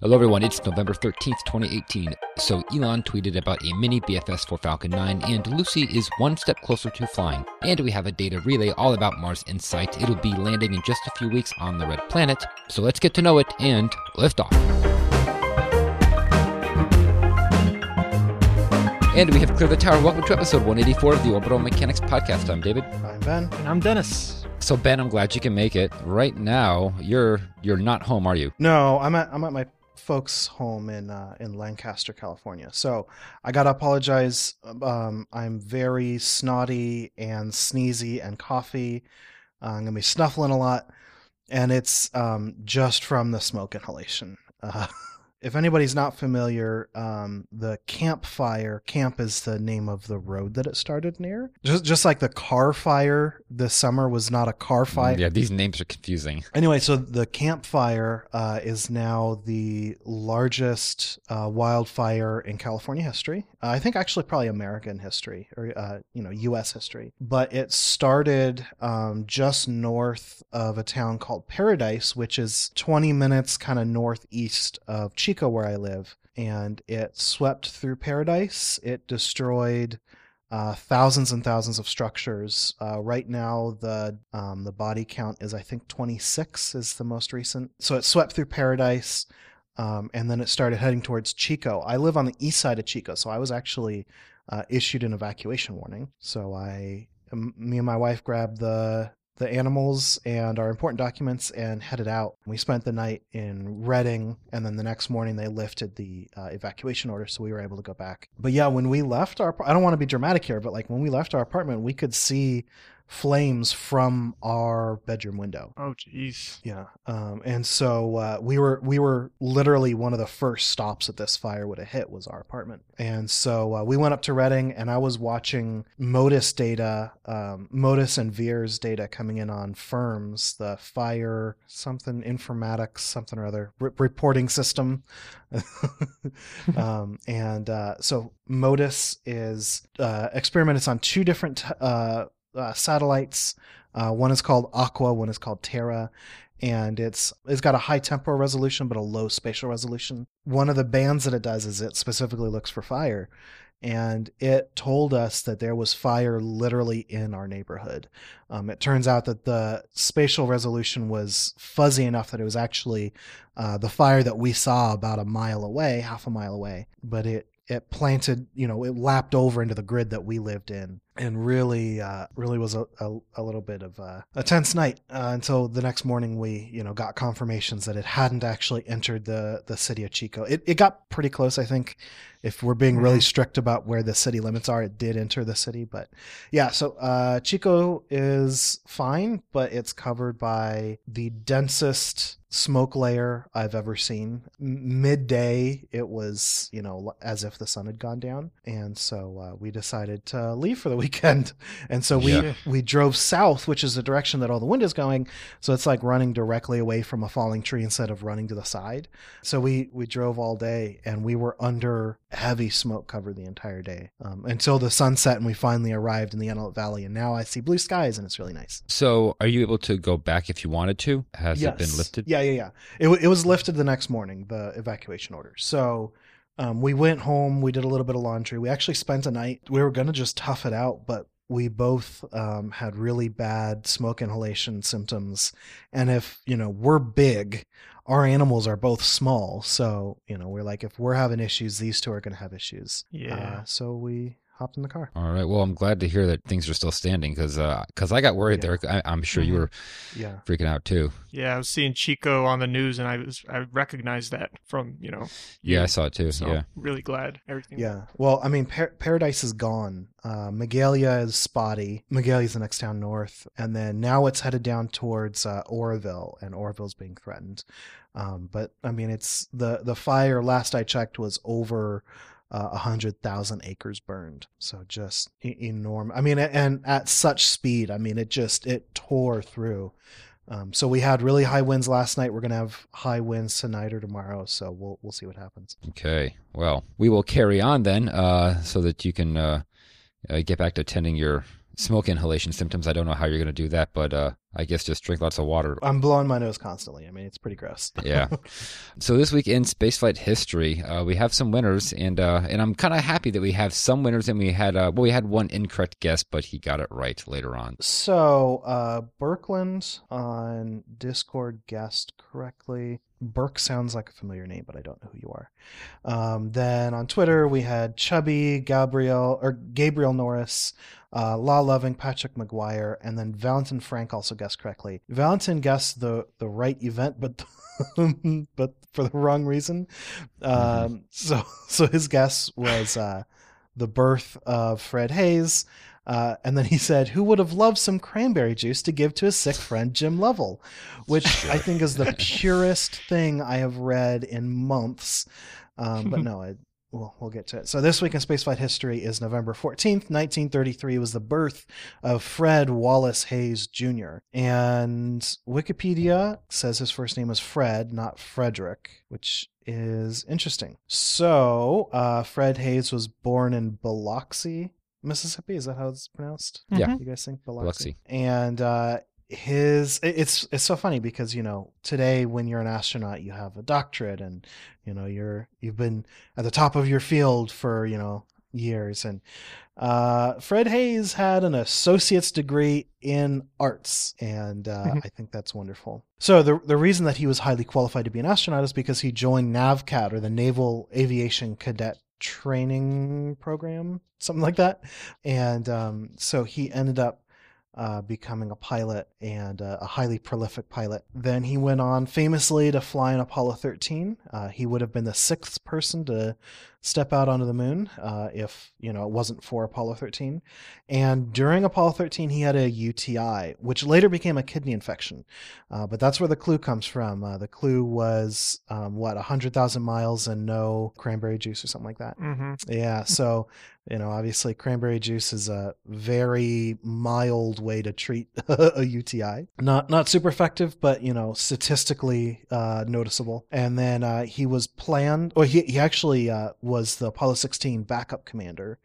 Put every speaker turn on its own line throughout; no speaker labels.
Hello, everyone. It's November 13th, 2018. So, Elon tweeted about a mini BFS for Falcon 9, and Lucy is one step closer to flying. And we have a data relay all about Mars InSight. It'll be landing in just a few weeks on the Red Planet. So, let's get to know it and lift off. And we have cleared the tower. Welcome to episode 184 of the Orbital Mechanics Podcast. I'm David.
I'm Ben.
And I'm Dennis.
So Ben, I'm glad you can make it. Right now, you're you're not home, are you?
No, I'm at I'm at my folks' home in uh, in Lancaster, California. So I gotta apologize. Um, I'm very snotty and sneezy and coughy. Uh, I'm gonna be snuffling a lot, and it's um, just from the smoke inhalation. Uh, if anybody's not familiar, um, the campfire camp is the name of the road that it started near. Just just like the car fire this summer was not a car fire.
Yeah, these names are confusing.
Anyway, so the campfire uh, is now the largest uh, wildfire in California history. Uh, I think actually probably American history or uh, you know U.S. history. But it started um, just north of a town called Paradise, which is 20 minutes kind of northeast of. Chico, where I live, and it swept through Paradise. It destroyed uh, thousands and thousands of structures. Uh, right now, the um, the body count is I think 26 is the most recent. So it swept through Paradise, um, and then it started heading towards Chico. I live on the east side of Chico, so I was actually uh, issued an evacuation warning. So I, me and my wife grabbed the the animals and our important documents and headed out. We spent the night in Redding, and then the next morning they lifted the uh, evacuation order, so we were able to go back. But yeah, when we left our, I don't want to be dramatic here, but like when we left our apartment, we could see flames from our bedroom window.
Oh, jeez.
Yeah. Um, and so uh, we were we were literally one of the first stops that this fire would have hit was our apartment. And so uh, we went up to Redding, and I was watching MODIS data, um, MODIS and VIIRS data coming in on FIRMS, the fire something informatics something or other r- reporting system. um, and uh, so MODIS is uh, experiments on two different uh, uh, satellites. Uh, one is called Aqua, one is called Terra, and it's it's got a high temporal resolution but a low spatial resolution. One of the bands that it does is it specifically looks for fire, and it told us that there was fire literally in our neighborhood. Um, it turns out that the spatial resolution was fuzzy enough that it was actually uh, the fire that we saw about a mile away, half a mile away, but it it planted, you know, it lapped over into the grid that we lived in and really, uh, really was a, a, a, little bit of a, a tense night uh, until the next morning we, you know, got confirmations that it hadn't actually entered the, the city of Chico. It, it got pretty close, I think. If we're being really mm-hmm. strict about where the city limits are, it did enter the city. But yeah, so uh, Chico is fine, but it's covered by the densest smoke layer I've ever seen. Midday, it was, you know, as if the sun had gone down. And so uh, we decided to leave for the weekend. And so we, yeah. we drove south, which is the direction that all the wind is going. So it's like running directly away from a falling tree instead of running to the side. So we, we drove all day and we were under heavy smoke cover the entire day um, until the sunset and we finally arrived in the Antelope Valley. And now I see blue skies and it's really nice.
So are you able to go back if you wanted to? Has
yes.
it been lifted?
Yeah, yeah, yeah. It, it was lifted the next morning, the evacuation order. So um, we went home, we did a little bit of laundry. We actually spent a night, we were going to just tough it out, but we both um, had really bad smoke inhalation symptoms. And if, you know, we're big, our animals are both small. So, you know, we're like, if we're having issues, these two are going to have issues.
Yeah.
Uh, so we hopped in the car.
All right. Well, I'm glad to hear that things are still standing because because uh, I got worried yeah. there. I, am sure mm-hmm. you were
yeah.
freaking out too.
Yeah, I was seeing Chico on the news, and I was I recognized that from you know.
Yeah, I saw it too. So yeah,
really glad everything.
Yeah. Well, I mean, Par- Paradise is gone. Uh, Magalia is spotty. Magalia is the next town north, and then now it's headed down towards uh, Oroville, and Oroville's being threatened. Um, but I mean, it's the the fire. Last I checked was over uh, a uh, hundred thousand acres burned. So just enormous. I mean, and at such speed. I mean, it just it tore through. Um, so we had really high winds last night. We're gonna have high winds tonight or tomorrow. So we'll we'll see what happens.
Okay. Well, we will carry on then, uh, so that you can uh, uh, get back to attending your smoke inhalation symptoms, I don't know how you're going to do that, but uh, I guess just drink lots of water.
I'm blowing my nose constantly. I mean, it's pretty gross.
yeah. So this week in spaceflight history, uh, we have some winners, and uh, and I'm kind of happy that we have some winners, and we had uh, well, we had one incorrect guess, but he got it right later on.
So, uh, Berkland on Discord guessed correctly. Burke sounds like a familiar name, but I don't know who you are. Um, then on Twitter, we had Chubby, Gabriel, or Gabriel Norris, uh, Law Loving, Patrick McGuire, and then Valentin Frank also guessed correctly. Valentin guessed the the right event, but but for the wrong reason. Um, So so his guess was uh, the birth of Fred Haise. Uh, and then he said, "Who would have loved some cranberry juice to give to his sick friend Jim Lovell?" Which I think is the purest thing I have read in months. Um, but no, I, we'll, we'll get to it. So this week in spaceflight history is November fourteenth, nineteen thirty-three. Was the birth of Fred Wallace Haise Jr. And Wikipedia says his first name is Fred, not Frederick, which is interesting. So uh, Fred Haise was born in Biloxi, Mississippi. Is that how it's pronounced?
Yeah.
You guys think
Biloxi.
Biloxi? And uh, his it's it's so funny because you know today when you're an astronaut you have a doctorate and you know you're you've been at the top of your field for you know years and uh, Fred Haise had an associate's degree in arts, and uh,
Mhm.
I think that's wonderful. So the the reason that he was highly qualified to be an astronaut is because he joined NAVCAD or the Naval Aviation Cadet Training Program, something like that, and um, so he ended up uh, becoming a pilot and uh, a highly prolific pilot. Then he went on famously to fly in Apollo 13. Uh, he would have been the sixth person to step out onto the moon uh, if you know it wasn't for Apollo 13. And during Apollo 13, he had a UTI, which later became a kidney infection. Uh, but that's where the clue comes from. Uh, the clue was um, what 100,000 miles and no cranberry juice or something like that.
hmm
Yeah, so you know, obviously, cranberry juice is a very mild way to treat a UTI. Not not super effective, but you know, statistically uh, noticeable. And then uh, he was planned, or he he actually uh, was the Apollo 16 backup commander.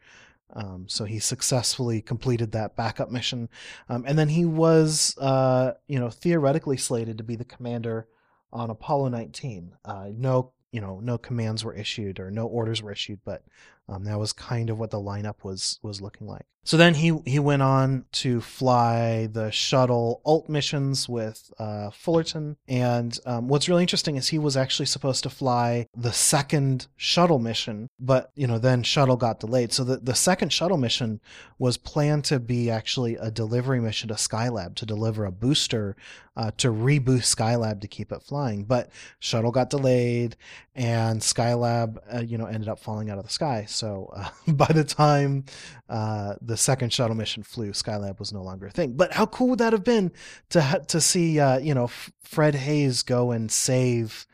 Um, so he successfully completed that backup mission, um, and then he was, uh, you know, theoretically slated to be the commander on Apollo 19. Uh, no, you know, no commands were issued or no orders were issued, but um, that was kind of what the lineup was was looking like. So then he he went on to fly the shuttle ALT missions with uh, Fullerton, and um, what's really interesting is he was actually supposed to fly the second shuttle mission, but you know then shuttle got delayed. So the the second shuttle mission was planned to be actually a delivery mission to Skylab to deliver a booster uh, to reboost Skylab to keep it flying, but shuttle got delayed and Skylab, uh, you know, ended up falling out of the sky. So uh, by the time uh, the second shuttle mission flew, Skylab was no longer a thing. But how cool would that have been to ha- to see, uh, you know, F- Fred Haise go and save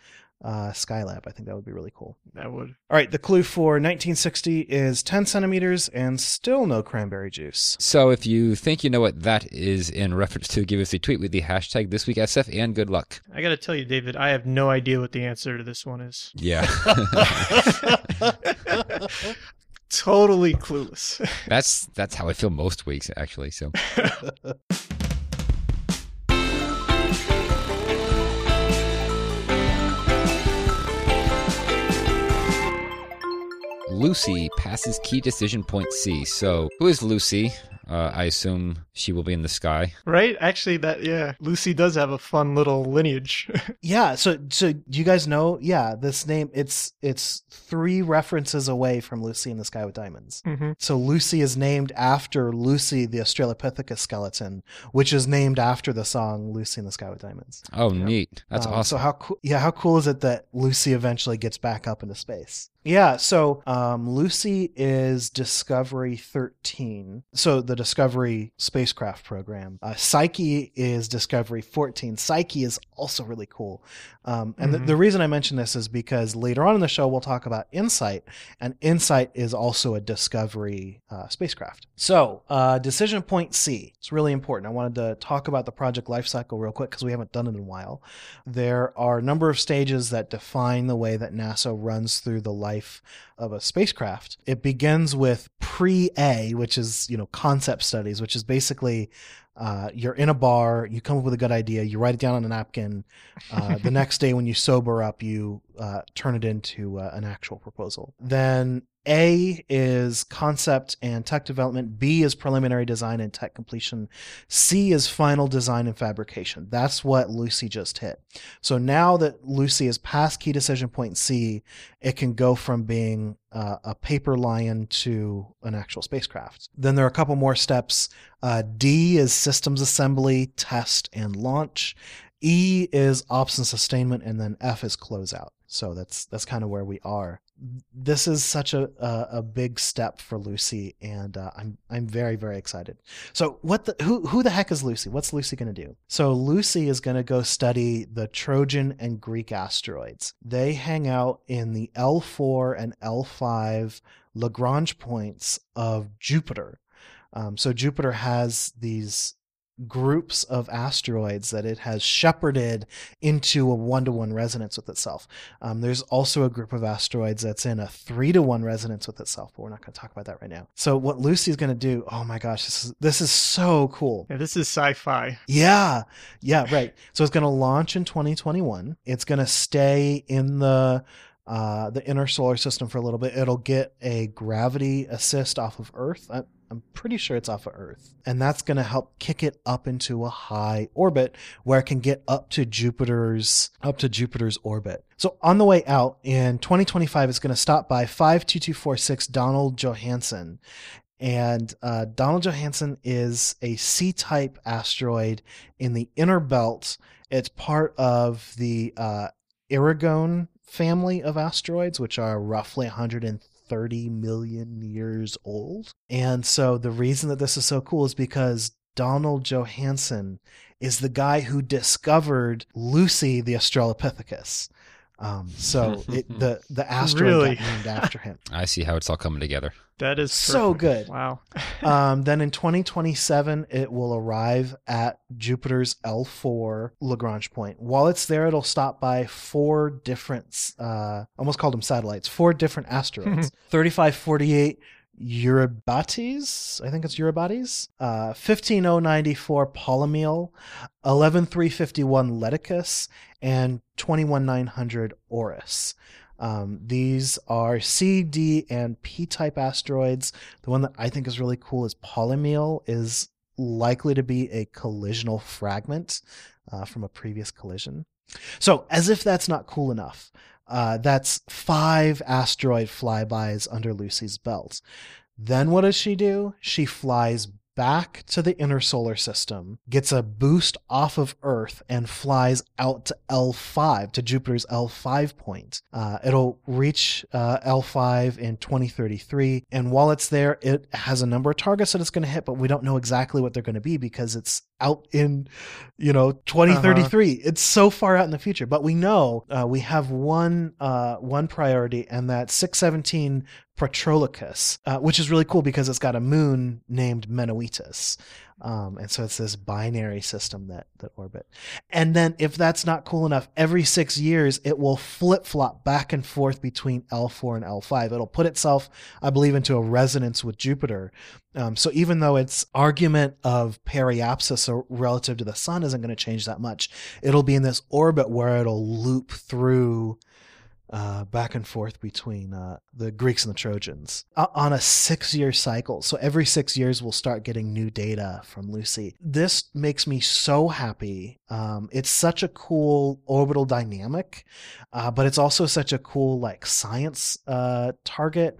uh, Skylab? I think that would be really cool.
That would.
All right, the clue for 1960 is 10 centimeters and still no cranberry juice.
So if you think you know what that is in reference to, give us a tweet with the hashtag this week SF and good luck.
I got to tell you, David, I have no idea what the answer to this one is.
Yeah.
Totally clueless.
that's that's how I feel most weeks actually. So Lucy passes key decision point C. So who is Lucy? Uh, I assume she will be in the sky.
right? Actually, that yeah, Lucy does have a fun little lineage.
Yeah, so so do you guys know? Yeah, this name it's it's three references away from Lucy in the Sky with Diamonds.
hmm
So Lucy is named after Lucy the Australopithecus skeleton, which is named after the song Lucy in the Sky with Diamonds.
Oh, neat. That's
Um,
awesome.
So how cool? Yeah, how cool is it that Lucy eventually gets back up into space? Yeah. So um, Lucy is Discovery 13. So the Discovery spacecraft program. Uh, Psyche is Discovery 14. Psyche is also really cool. Um, and
Mhm.
the, the reason I mention this is because later on in the show we'll talk about Insight, and Insight is also a Discovery uh, spacecraft. So uh, decision point C. It's really important. I wanted to talk about the project lifecycle real quick because we haven't done it in a while. There are a number of stages that define the way that NASA runs through the life life of a spacecraft. It begins with pre A, which is, you know, concept studies, which is basically uh, you're in a bar, you come up with a good idea, you write it down on a napkin. Uh, the next day, when you sober up, you uh, turn it into uh, an actual proposal. Then A is concept and tech development. B is preliminary design and tech completion. C is final design and fabrication. That's what Lucy just hit. So now that Lucy is past key decision point C, it can go from being uh, a paper lion to an actual spacecraft. Then there are a couple more steps. Uh, D is systems assembly, test, and launch. E is ops and sustainment, and then F is closeout. So that's that's kind of where we are. This is such a a, a big step for Lucy, and uh, I'm I'm very very excited. So what the who who the heck is Lucy? What's Lucy going to do? So Lucy is going to go study the Trojan and Greek asteroids. They hang out in the L4 and L5 Lagrange points of Jupiter. Um, so Jupiter has these groups of asteroids that it has shepherded into a one to one resonance with itself. Um, there's also a group of asteroids that's in a three to one resonance with itself, but we're not going to talk about that right now. So what Lucy's going to do? Oh my gosh, this is this is so cool.
Yeah, this is sci-fi.
Yeah, yeah, right. So it's going to launch in 2021. It's going to stay in the uh, the inner solar system for a little bit. It'll get a gravity assist off of Earth. I, I'm pretty sure it's off of Earth. And that's going to help kick it up into a high orbit where it can get up to Jupiter's up to Jupiter's orbit. So on the way out in 2025 it's going to stop by 52246 Donald Johanson. And uh, Donald Johanson is a C-type asteroid in the inner belt. It's part of the uh, Erigone family of asteroids, which are roughly 130 million years old. And so the reason that this is so cool is because Donald Johanson is the guy who discovered Lucy the Australopithecus. Um, so it, the the asteroid
Really?
got named after him.
I see how it's all coming together.
That is
So good.
Wow.
Um, then in 2027, it will arrive at Jupiter's L4 Lagrange point. While it's there, it'll stop by four different, uh, almost called them satellites, four different asteroids 3548 Eurybates, I think it's Eurybates, uh, 15094 Polymele, 11351 Leticus, and 21900 Orus. Um, these are C, D, and P type asteroids. The one that I think is really cool is Polymele is likely to be a collisional fragment uh, from a previous collision. So, as if that's not cool enough, uh, that's five asteroid flybys under Lucy's belt. Then what does she do? She flies back to the inner solar system, gets a boost off of Earth, and flies out to L5, to Jupiter's L5 point. Uh, it'll reach uh, L5 in 2033. And while it's there, it has a number of targets that it's going to hit, but we don't know exactly what they're going to be because it's out in, you know, 2033. It's so far out in the future. But we know uh, we have one uh, one priority, and that's 617 Patroclus, uh, which is really cool because it's got a moon named Menoetius. Um, and so it's this binary system that that orbit. And then if that's not cool enough, every six years it will flip flop back and forth between L4 and L5. It'll put itself, I believe, into a resonance with Jupiter. Um, so even though its argument of periapsis relative to the sun isn't going to change that much, it'll be in this orbit where it'll loop through uh, back and forth between uh, the Greeks and the Trojans uh, on a six year cycle. So every six years, we'll start getting new data from Lucy. This makes me so happy. Um, it's such a cool orbital dynamic, uh, but it's also such a cool like science uh, target.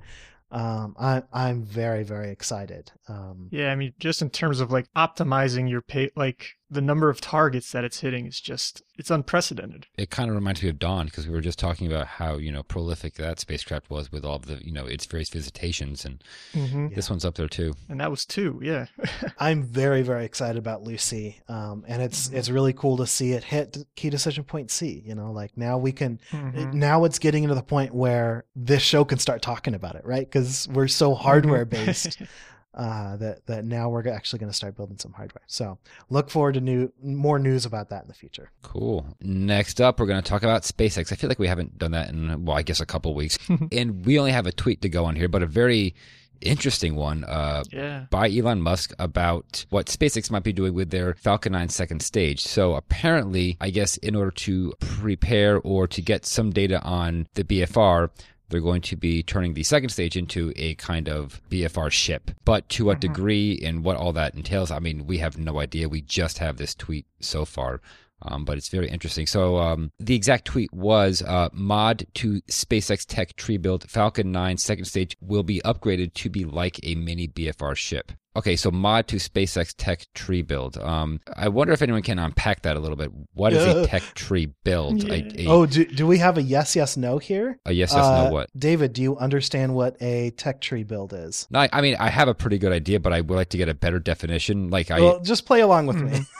Um, I, I'm very, very excited. Um,
Yeah, I mean, just in terms of like optimizing your pay, like the number of targets that it's hitting is just it's unprecedented.
It kind of reminds me of Dawn because we were just talking about how you know prolific that spacecraft was with all of the you know its various visitations, and
Mm-hmm.
Yeah.
this one's up there too.
And that was two. Yeah.
I'm very, very excited about Lucy. Um, and it's,
Mhm.
it's really cool to see it hit key decision point C, you know, like now we can,
Mhm.
now it's getting into the point where this show can start talking about it, right? Because we're so hardware based. uh, that that now we're actually going to start building some hardware. So look forward to new more news about that in the future.
Cool. Next up, we're going to talk about SpaceX. I feel like we haven't done that in well, I guess a couple weeks, and we only have a tweet to go on here, but a very interesting one uh,
Yeah.
by Elon Musk about what SpaceX might be doing with their Falcon 9 second stage. So apparently, I guess in order to prepare or to get some data on the BFR, they're going to be turning the second stage into a kind of BFR ship. But to what degree and what all that entails, I mean, we have no idea. We just have this tweet so far. Um, but it's very interesting. So um, the exact tweet was uh, mod to SpaceX Tech tree build Falcon 9 second stage will be upgraded to be like a mini BFR ship. Okay, so mod to SpaceX Tech tree build. Um, I wonder if anyone can unpack that a little bit. What is a tech tree build? A, a,
Oh, do, do we have a yes, yes, no here?
a yes, yes,
Uh,
no, what?
David, do you understand what a tech tree build is?
No, I, I mean, I have a pretty good idea, but I would like to get a better definition. Like, I
well, just play along with me.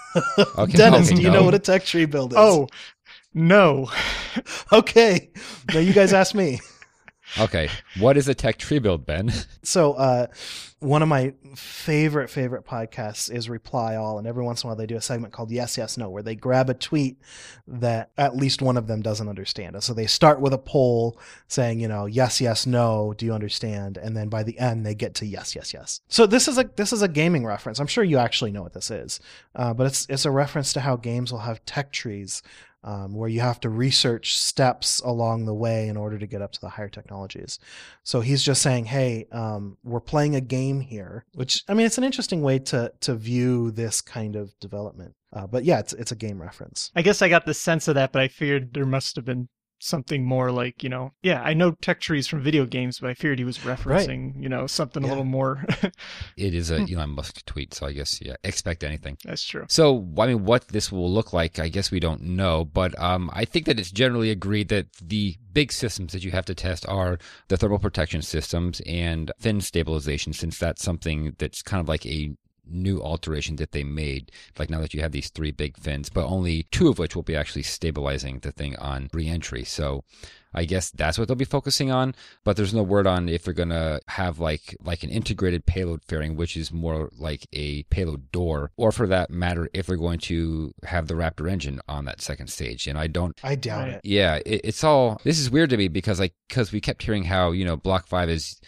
Okay,
Dennis,
okay,
do you
no.
know what a tech tree build is?
Oh, no.
okay. Now you guys ask me.
Okay. What is a tech tree build, Ben?
So, uh, one of my favorite favorite podcasts is Reply All, and every once in a while they do a segment called Yes Yes No, where they grab a tweet that at least one of them doesn't understand. And so they start with a poll saying, you know, yes yes no, do you understand? And then by the end they get to yes yes yes. So this is a this is a gaming reference. I'm sure you actually know what this is, uh, but it's it's a reference to how games will have tech trees um, where you have to research steps along the way in order to get up to the higher technologies. So he's just saying, "Hey, um, we're playing a game here," which I mean, it's an interesting way to to view this kind of development. Uh, but yeah, it's it's a game reference.
I guess I got the sense of that, but I figured there must have been something more like, you know, yeah, I know tech trees from video games, but I figured he was referencing, you know, something
Yeah.
a little more.
It is a Elon Musk tweet, so I guess yeah, expect anything.
That's true.
So, I mean, what this will look like, I guess we don't know, but um, I think that it's generally agreed that the big systems that you have to test are the thermal protection systems and fin stabilization, since that's something that's kind of like a new alteration that they made. Like now that you have these three big fins, but only two of which will be actually stabilizing the thing on reentry. So, I guess that's what they'll be focusing on, but there's no word on if they're gonna have like like an integrated payload fairing, which is more like a payload door, or for that matter, if they're going to have the Raptor engine on that second stage. And I don't.
I doubt it.
Yeah, it, it's all. This is weird to me because like because we kept hearing how you know Block Five is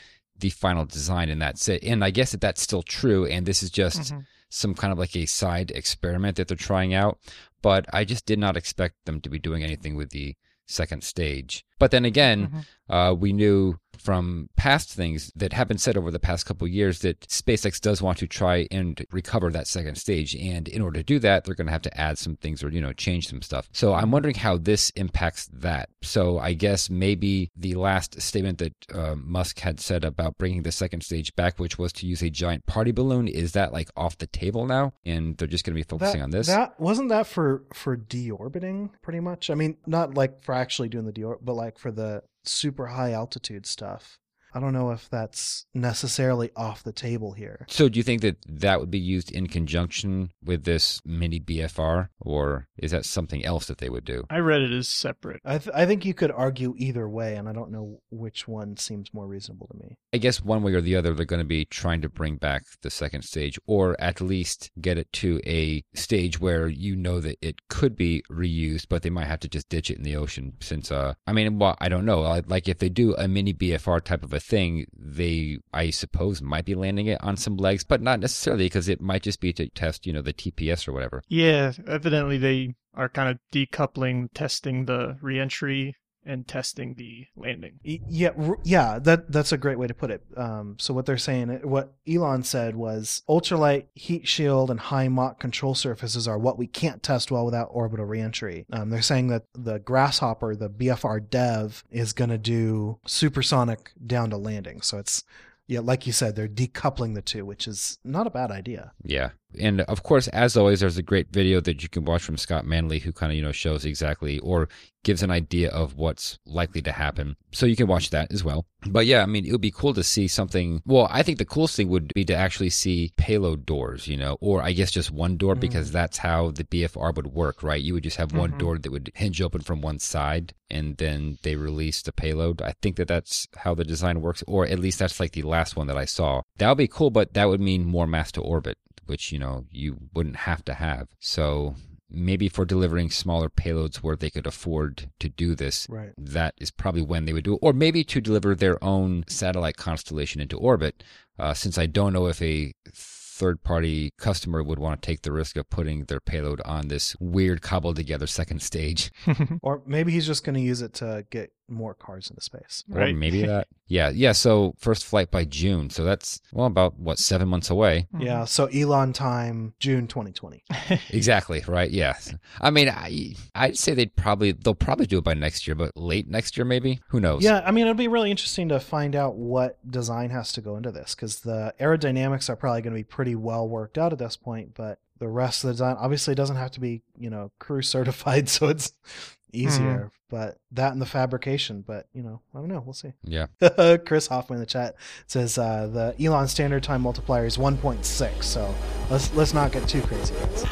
the final design and that's it, and I guess that that's still true, and this is just
Mhm.
some kind of like a side experiment that they're trying out. But I just did not expect them to be doing anything with the second stage. But then again,
Mhm.
uh, we knew from past things that have been said over the past couple of years that SpaceX does want to try and recover that second stage. And in order to do that, they're going to have to add some things or, you know, change some stuff. So I'm wondering how this impacts that. So I guess maybe the last statement that uh, Musk had said about bringing the second stage back, which was to use a giant party balloon, is that like off the table now? And they're just going to be focusing
that,
on this?
That wasn't that for for deorbiting, pretty much. I mean, not like for actually doing the deorbit, but like for the super high altitude stuff. I don't know if that's necessarily off the table here.
So do you think that that would be used in conjunction with this mini BFR, or is that something else that they would do?
I read it as separate.
I th- I think you could argue either way, and I don't know which one seems more reasonable to me.
I guess one way or the other, they're going to be trying to bring back the second stage, or at least get it to a stage where you know that it could be reused, but they might have to just ditch it in the ocean. Since, uh, I mean, well, I don't know. Like if they do a mini BFR type of a thing, they, I suppose, might be landing it on some legs, but not necessarily because it might just be to test, you know, the TPS or whatever.
Yeah, evidently they are kind of decoupling testing the reentry and testing the landing.
Yeah, yeah, that that's a great way to put it. Um, so what they're saying, what Elon said was, ultralight heat shield and high Mach control surfaces are what we can't test well without orbital reentry. Um, they're saying that the Grasshopper, the BFR Dev, is going to do supersonic down to landing. So it's yeah, like you said, they're decoupling the two, which is not a bad idea.
Yeah. And of course, as always, there's a great video that you can watch from Scott Manley who kind of, you know, shows exactly or gives an idea of what's likely to happen. So you can watch that as well. But yeah, I mean, it would be cool to see something. Well, I think the coolest thing would be to actually see payload doors, you know, or I guess just one door because that's how the BFR would work, right? You would just have one
Mhm.
door that would hinge open from one side and then they release the payload. I think that that's how the design works, or at least that's like the last one that I saw. That would be cool, but that would mean more mass to orbit, which, you know, you wouldn't have to have. So maybe for delivering smaller payloads where they could afford to do this,
Right.
that is probably when they would do it, or maybe to deliver their own satellite constellation into orbit. Uh, since I don't know if a third party customer would want to take the risk of putting their payload on this weird cobbled together second stage.
Or maybe he's just going to use it to get more cars into space.
Or
Right.
maybe that. Yeah. Yeah. So first flight by June. So that's, well, about what, seven months away. Mm-hmm.
Yeah. So Elon time, June 2020.
Exactly. Right. Yeah. I mean, I, I'd say they'd probably, they'll probably do it by next year, but late next year, maybe? Who knows?
Yeah, I mean, it'll be really interesting to find out what design has to go into this because the aerodynamics are probably going to be pretty well worked out at this point, but the rest of the design obviously doesn't have to be, you know, crew certified, so it's easier. But that and the fabrication, but you know, I don't know. We'll see.
Yeah.
Chris Hoffman in the chat says uh, the Elon standard time multiplier is 1.6, so let's let's not get too crazy. Guys.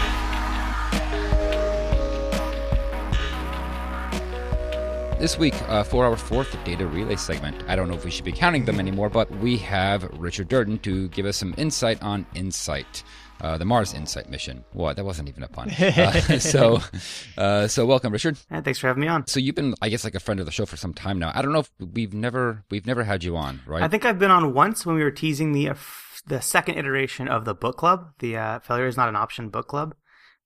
This week, uh, for our fourth data relay segment, I don't know if we should be counting them anymore, but we have Richard Durden to give us some insight on InSight, uh, the Mars InSight mission. What? That wasn't even a pun. Uh, so, uh, so welcome, Richard.
Hey, thanks for having me on.
So you've been, I guess, like a friend of the show for some time now. I don't know if we've never we've never had you on, right?
I think I've been on once when we were teasing the uh, f- the second iteration of the book club, the uh, failure is not an option book club.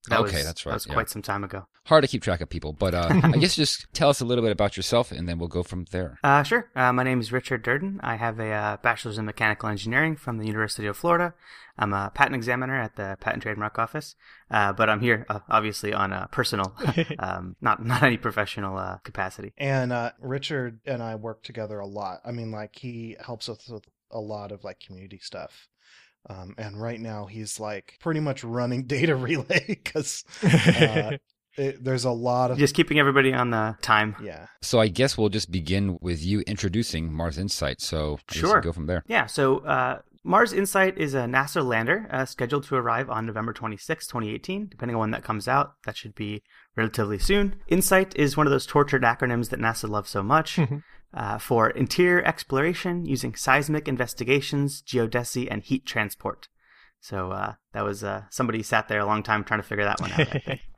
That
Okay,
was-
that's right,
That was
yeah.
quite some time ago.
Hard to keep track of people, but uh, I guess just tell us a little bit about yourself, and then we'll go from there.
Uh, sure. Uh, my name is Richard Durden. I have a uh, bachelor's in mechanical engineering from the University of Florida. I'm a patent examiner at the Patent Trademark Office, uh, but I'm here uh, obviously on a personal, um, not not any professional uh, capacity.
And uh, Richard and I work together a lot. I mean, like he helps us with a lot of like community stuff. Um, and right now he's like pretty much running data relay because uh, it, there's a lot of
Just keeping everybody on the time.
yeah.
So I guess we'll just begin with you introducing Mars Insight. So I
Sure.
go from there.
Yeah, so uh, Mars InSight is a NASA lander uh, scheduled to arrive on November 26, 2018. Depending on when that comes out, that should be relatively soon. InSight is one of those tortured acronyms that NASA loves so much uh, for interior exploration using seismic investigations, geodesy, and heat transport. So uh, that was uh, somebody sat there a long time trying to figure that one out.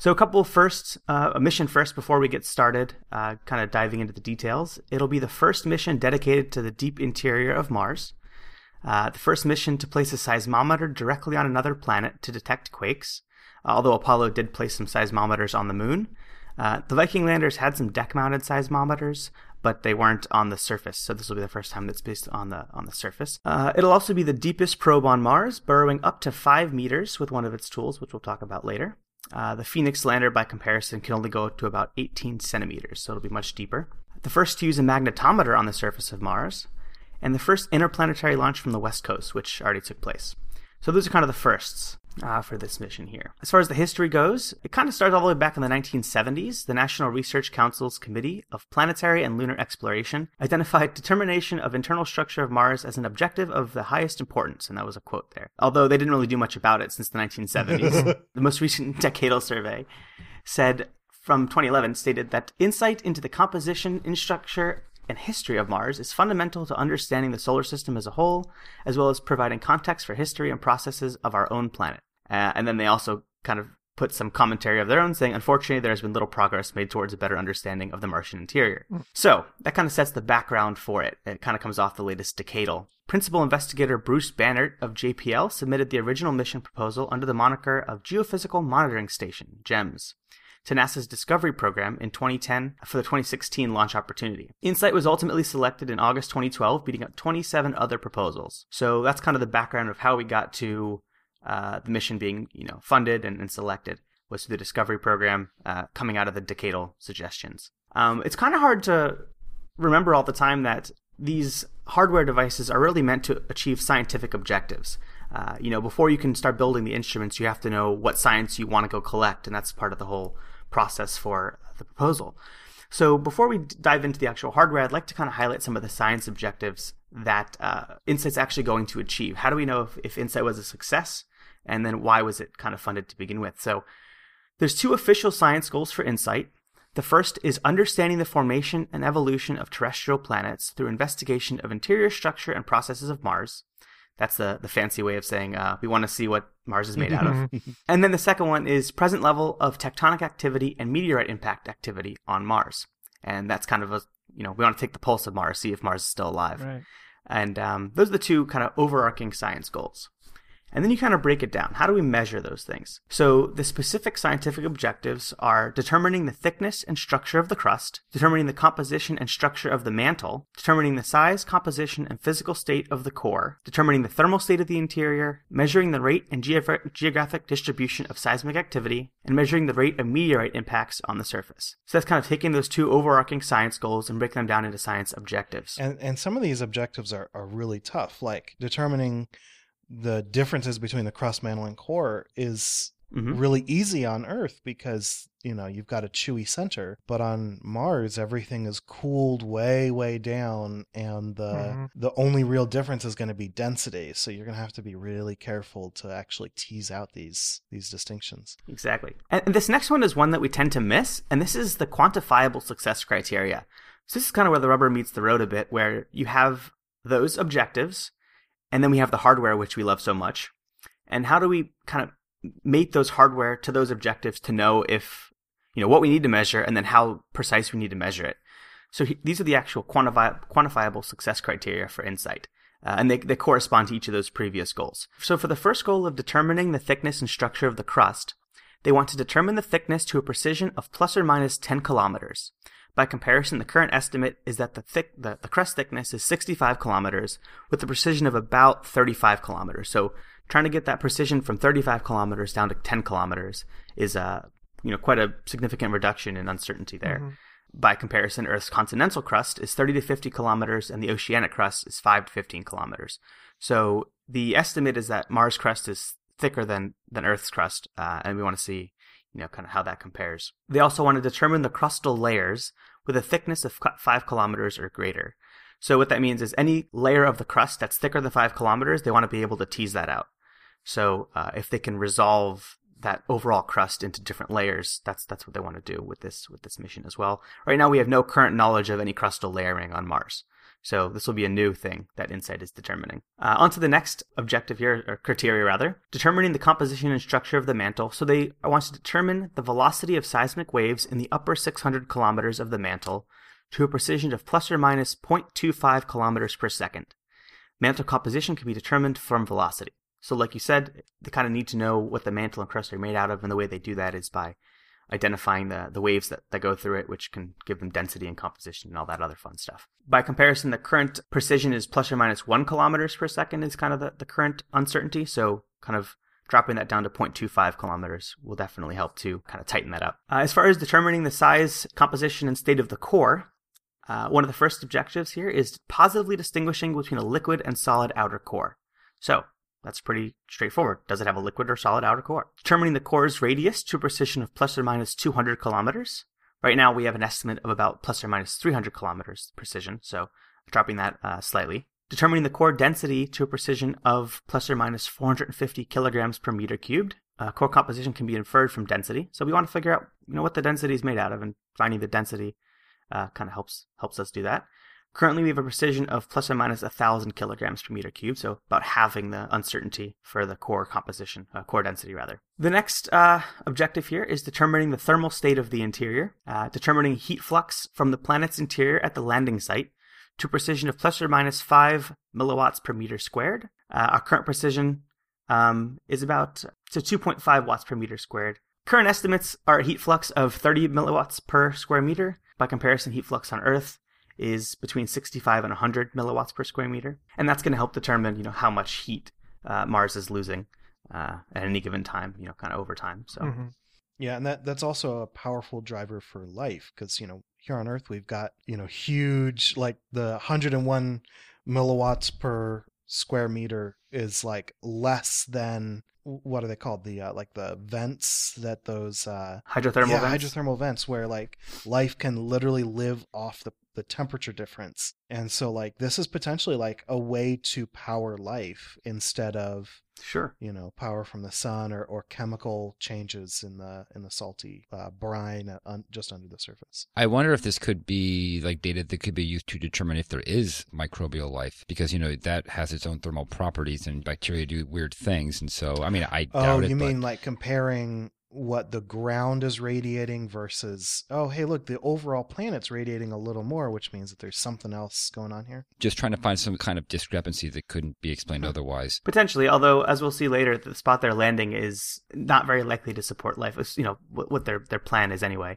So a couple first, uh, a mission first before we get started, uh, kind of diving into the details. It'll be the first mission dedicated to the deep interior of Mars. Uh, the first mission to place a seismometer directly on another planet to detect quakes. Uh, although Apollo did place some seismometers on the moon, uh, the Viking landers had some deck-mounted seismometers, but they weren't on the surface. So this will be the first time that's based on the on the surface. Uh, it'll also be the deepest probe on Mars, burrowing up to five meters with one of its tools, which we'll talk about later. Uh, the Phoenix lander, by comparison, can only go to about 18 centimeters, so it'll be much deeper. The first to use a magnetometer on the surface of Mars, and the first interplanetary launch from the West Coast, which already took place. So those are kind of the firsts uh, for this mission here. As far as the history goes, it kind of starts all the way back in the 1970s. The National Research Council's Committee of Planetary and Lunar Exploration identified determination of internal structure of Mars as an objective of the highest importance, and that was a quote there. Although they didn't really do much about it since the 1970s. the most recent decadal survey said from 2011 stated that insight into the composition, in structure, and history of Mars is fundamental to understanding the solar system as a whole, as well as providing context for history and processes of our own planet. Uh, and then they also kind of put some commentary of their own saying, unfortunately, there has been little progress made towards a better understanding of the Martian interior. So that kind of sets the background for it. It kind of comes off the latest decadal. Principal investigator Bruce Banerdt of JPL submitted the original mission proposal under the moniker of Geophysical Monitoring Station, GEMS to NASA's Discovery program in 2010 for the 2016 launch opportunity. InSight was ultimately selected in August 2012, beating out 27 other proposals. So that's kind of the background of how we got to uh, the mission being, you know, funded and, and selected was through the Discovery program, uh, coming out of the decadal suggestions. Um, it's kind of hard to remember all the time that these hardware devices are really meant to achieve scientific objectives. Uh, you know, before you can start building the instruments, you have to know what science you want to go collect, and that's part of the whole process for the proposal. So before we dive into the actual hardware, I'd like to kind of highlight some of the science objectives that uh, Insight's actually going to achieve. How do we know if, if Insight was a success? And then why was it kind of funded to begin with? So there's two official science goals for Insight. The first is understanding the formation and evolution of terrestrial planets through investigation of interior structure and processes of Mars. That's the, the fancy way of saying uh, we want to see what Mars is made out of. and then the second one is present level of tectonic activity and meteorite impact activity on Mars. And that's kind of a, you know, we want to take the pulse of Mars, see if Mars is still alive.
Right.
And um, those are the two kind of overarching science goals. And then you kind of break it down. How do we measure those things? So the specific scientific objectives are determining the thickness and structure of the crust, determining the composition and structure of the mantle, determining the size, composition, and physical state of the core, determining the thermal state of the interior, measuring the rate and geogra- geographic distribution of seismic activity, and measuring the rate of meteorite impacts on the surface. So that's kind of taking those two overarching science goals and breaking them down into science objectives.
And and some of these objectives are, are really tough, like determining the differences between the crust mantle and core is
Mhm.
really easy on Earth because you know you've got a chewy center, but on Mars everything is cooled way way down, and the
Mhm.
the only real difference is going to be density. So you're going to have to be really careful to actually tease out these these distinctions.
Exactly. And this next one is one that we tend to miss, and this is the quantifiable success criteria. So this is kind of where the rubber meets the road a bit, where you have those objectives, and then we have the hardware, which we love so much. And how do we kind of mate those hardware to those objectives to know if, you know, what we need to measure and then how precise we need to measure it? So he, these are the actual quantifi- quantifiable success criteria for Insight. Uh, and they, they correspond to each of those previous goals. So for the first goal of determining the thickness and structure of the crust, they want to determine the thickness to a precision of plus or minus 10 kilometers. By comparison, the current estimate is that the thick the, the crust thickness is 65 kilometers with a precision of about 35 kilometers. So trying to get that precision from 35 kilometers down to 10 kilometers is uh, you know quite a significant reduction in uncertainty there. By comparison, Earth's continental crust is 30 to 50 kilometers, and the oceanic crust is 5 to 15 kilometers. So the estimate is that Mars crust is thicker than than Earth's crust, uh, and we want to see, you know, kind of how that compares. They also want to determine the crustal layers with a thickness of five kilometers or greater. So what that means is any layer of the crust that's thicker than five kilometers, they want to be able to tease that out. So uh, if they can resolve that overall crust into different layers, that's that's what they want to do with this with this mission as well. Right now, we have no current knowledge of any crustal layering on Mars. So this will be a new thing that Insight is determining. Uh, on to the next objective here, or criteria rather, determining the composition and structure of the mantle. So they want to determine the velocity of seismic waves in the upper 600 kilometers of the mantle to a precision of plus or minus 0.25 kilometers per second. Mantle composition can be determined from velocity. So, like you said, they kind of need to know what the mantle and crust are made out of, and the way they do that is by identifying the, the waves that, that go through it, which can give them density and composition and all that other fun stuff. By comparison, the current precision is plus or minus one kilometers per second is kind of the, the current uncertainty. So kind of dropping that down to 0.25 kilometers will definitely help to kind of tighten that up. Uh, as far as determining the size, composition, and state of the core, uh, one of the first objectives here is positively distinguishing between a liquid and solid outer core. So that's pretty straightforward. Does it have a liquid or solid outer core? Determining the core's radius to a precision of plus or minus 200 kilometers. Right now, we have an estimate of about plus or minus 300 kilometers precision, so dropping that uh, slightly. Determining the core density to a precision of plus or minus 450 kilograms per meter cubed. Uh, core composition can be inferred from density, so we want to figure out, you know, what the density is made out of, and finding the density uh, kind of helps helps us do that. Currently, we have a precision of plus or minus 1,000 kilograms per meter cubed, so about halving the uncertainty for the core composition, uh, core density rather. The next uh, objective here is determining the thermal state of the interior, uh, determining heat flux from the planet's interior at the landing site to precision of plus or minus 5 milliwatts per meter squared. Uh, our current precision um, is about so 2.5 watts per meter squared. Current estimates are a heat flux of 30 milliwatts per square meter. By comparison, heat flux on Earth is between 65 and 100 milliwatts per square meter, and that's going to help determine you know how much heat uh, Mars is losing uh, at any given time, you know, kind of over time. So
Mhm.
Yeah, and that that's also a powerful driver for life because you know here on Earth we've got you know huge like the 101 milliwatts per square meter is like less than what are they called the uh, like the vents that those uh
hydrothermal
yeah,
vents.
hydrothermal vents where like life can literally live off the the temperature difference. And so like this is potentially like a way to power life instead of
Sure.
you know power from the sun or, or chemical changes in the in the salty uh, brine uh, un, just under the surface.
I wonder if this could be like data that could be used to determine if there is microbial life because you know that has its own thermal properties and bacteria do weird things. And so I mean I
oh
doubt it
you
but-
mean like comparing what the ground is radiating versus oh hey look the overall planet's radiating a little more which means that there's something else going on here
just trying to find some kind of discrepancy that couldn't be explained
Hmm.
otherwise.
Potentially, although as we'll see later, the spot they're landing is not very likely to support life. You know what what their their plan is anyway.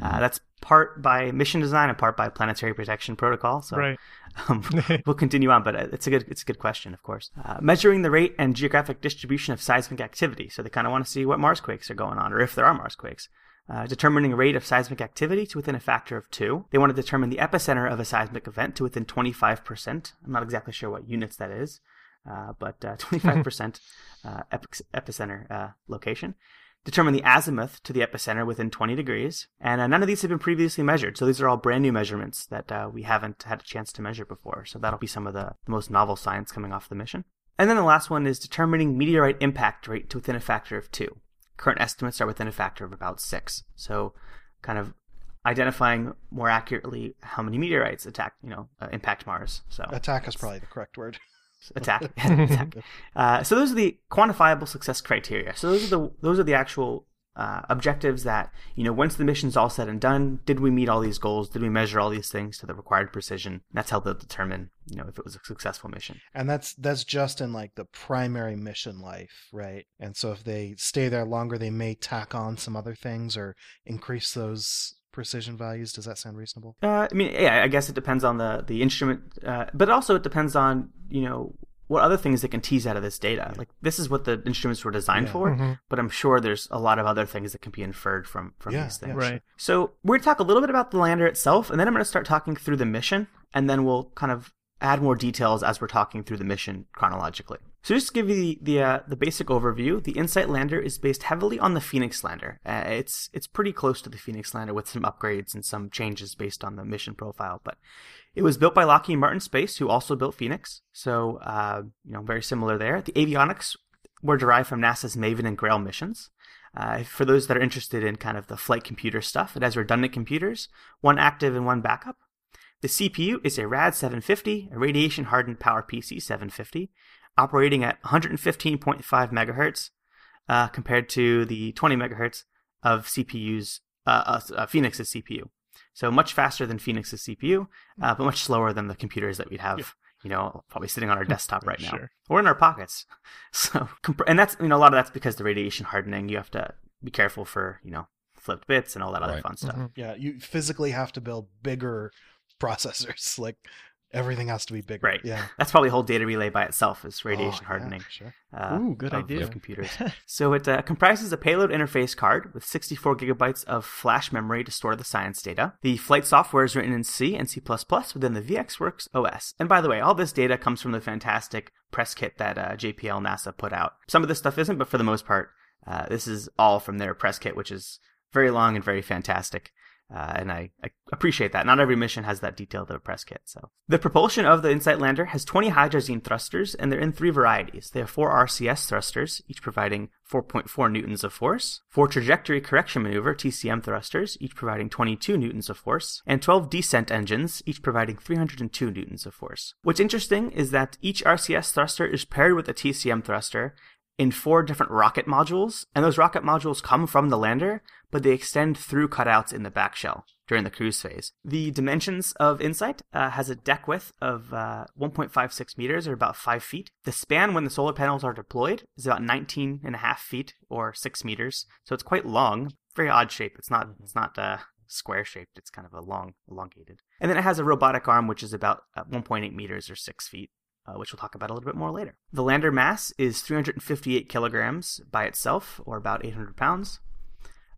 Uh, that's part by mission design and part by planetary protection protocol. So
Right.
Um, we'll continue on, but uh, it's a good it's a good question, of course. Uh, measuring the rate and geographic distribution of seismic activity, so they kind of want to see what Mars quakes are going on, or if there are Mars quakes. Uh, determining a rate of seismic activity to within a factor of two. They want to determine the epicenter of a seismic event to within 25%. I'm not exactly sure what units that is, uh, but uh, 25% uh, epic- epicenter uh, location. Determine the azimuth to the epicenter within 20 degrees. And uh, none of these have been previously measured. So these are all brand new measurements that uh, we haven't had a chance to measure before. So that'll be some of the, the most novel science coming off the mission. And then the last one is determining meteorite impact rate to within a factor of two. Current estimates are within a factor of about six. So kind of identifying more accurately how many meteorites attack, you know, uh, impact Mars. So
attack is probably the correct word
attack. Attack. Uh, so those are the quantifiable success criteria. So those are the those are the actual uh, objectives that you know once the mission's all said and done did we meet all these goals? Did we measure all these things to the required precision? That's how they'll determine you know if it was a successful mission.
And that's that's just in like the primary mission life right? And so if they stay there longer they may tack on some other things or increase those precision values does that sound reasonable
uh, i mean yeah i guess it depends on the the instrument uh, but also it depends on you know what other things they can tease out of this data like this is what the instruments were designed
Yeah.
for
Mhm.
but i'm sure there's a lot of other things that can be inferred from from
Yeah,
these
yeah,
things
Right.
So we're going to talk a little bit about the lander itself, and then I'm going to start talking through the mission, and then we'll kind of add more details as we're talking through the mission chronologically. So just to give you the the, uh, the basic overview, the Insight lander is based heavily on the Phoenix lander. Uh, it's it's pretty close to the Phoenix lander with some upgrades and some changes based on the mission profile, but it was built by Lockheed Martin Space, who also built Phoenix. So uh, you know very similar there. The avionics were derived from NASA's Maven and Grail missions. Uh, for those that are interested in kind of the flight computer stuff, it has redundant computers, one active and one backup. The CPU is a RAD 750, a radiation hardened PowerPC 750, operating at 115.5 megahertz, uh, compared to the 20 megahertz of CPU's uh, uh, Phoenix's CPU. So much faster than Phoenix's CPU, uh, but much slower than the computers that we'd have, you know, probably sitting on our desktop right now or in our pockets. So, comp- and that's you know a lot of that's because the radiation hardening. You have to be careful for you know flipped bits and all that other fun stuff.
Mhm.
yeah you physically have to build bigger processors like everything has to be bigger
Right.
yeah
That's probably a whole data relay by itself is radiation
Oh, yeah,
hardening.
sure
Uh,
Ooh, good
of,
idea.
of computers. so it uh, comprises a payload interface card with 64 gigabytes of flash memory to store the science data. The flight software is written in C and C++ within the VxWorks OS. And by the way, all this data comes from the fantastic press kit that uh, JPL NASA put out. Some of this stuff isn't, but for the most part, uh, this is all from their press kit, which is very long and very fantastic. Uh, and I, I appreciate that. Not every mission has that detailed of a press kit. So the propulsion of the InSight lander has 20 hydrazine thrusters, and they're in three varieties. They have four RCS thrusters, each providing 4.4 newtons of force, four trajectory correction maneuver TCM thrusters, each providing 22 newtons of force, and 12 descent engines, each providing 302 newtons of force. What's interesting is that each RCS thruster is paired with a TCM thruster, in four different rocket modules, and those rocket modules come from the lander, but they extend through cutouts in the back shell during the cruise phase. The dimensions of Insight uh, has a deck width of uh, 1.56 meters, or about 5 feet. The span when the solar panels are deployed is about 19 and a half feet, or 6 meters, so it's quite long. Very odd shape. It's not. It's not. Uh, square shaped it's kind of a long elongated and then it has a robotic arm which is about uh, 1.8 meters or 6 feet uh, which we'll talk about a little bit more later. The lander mass is 358 kilograms by itself, or about 800 pounds.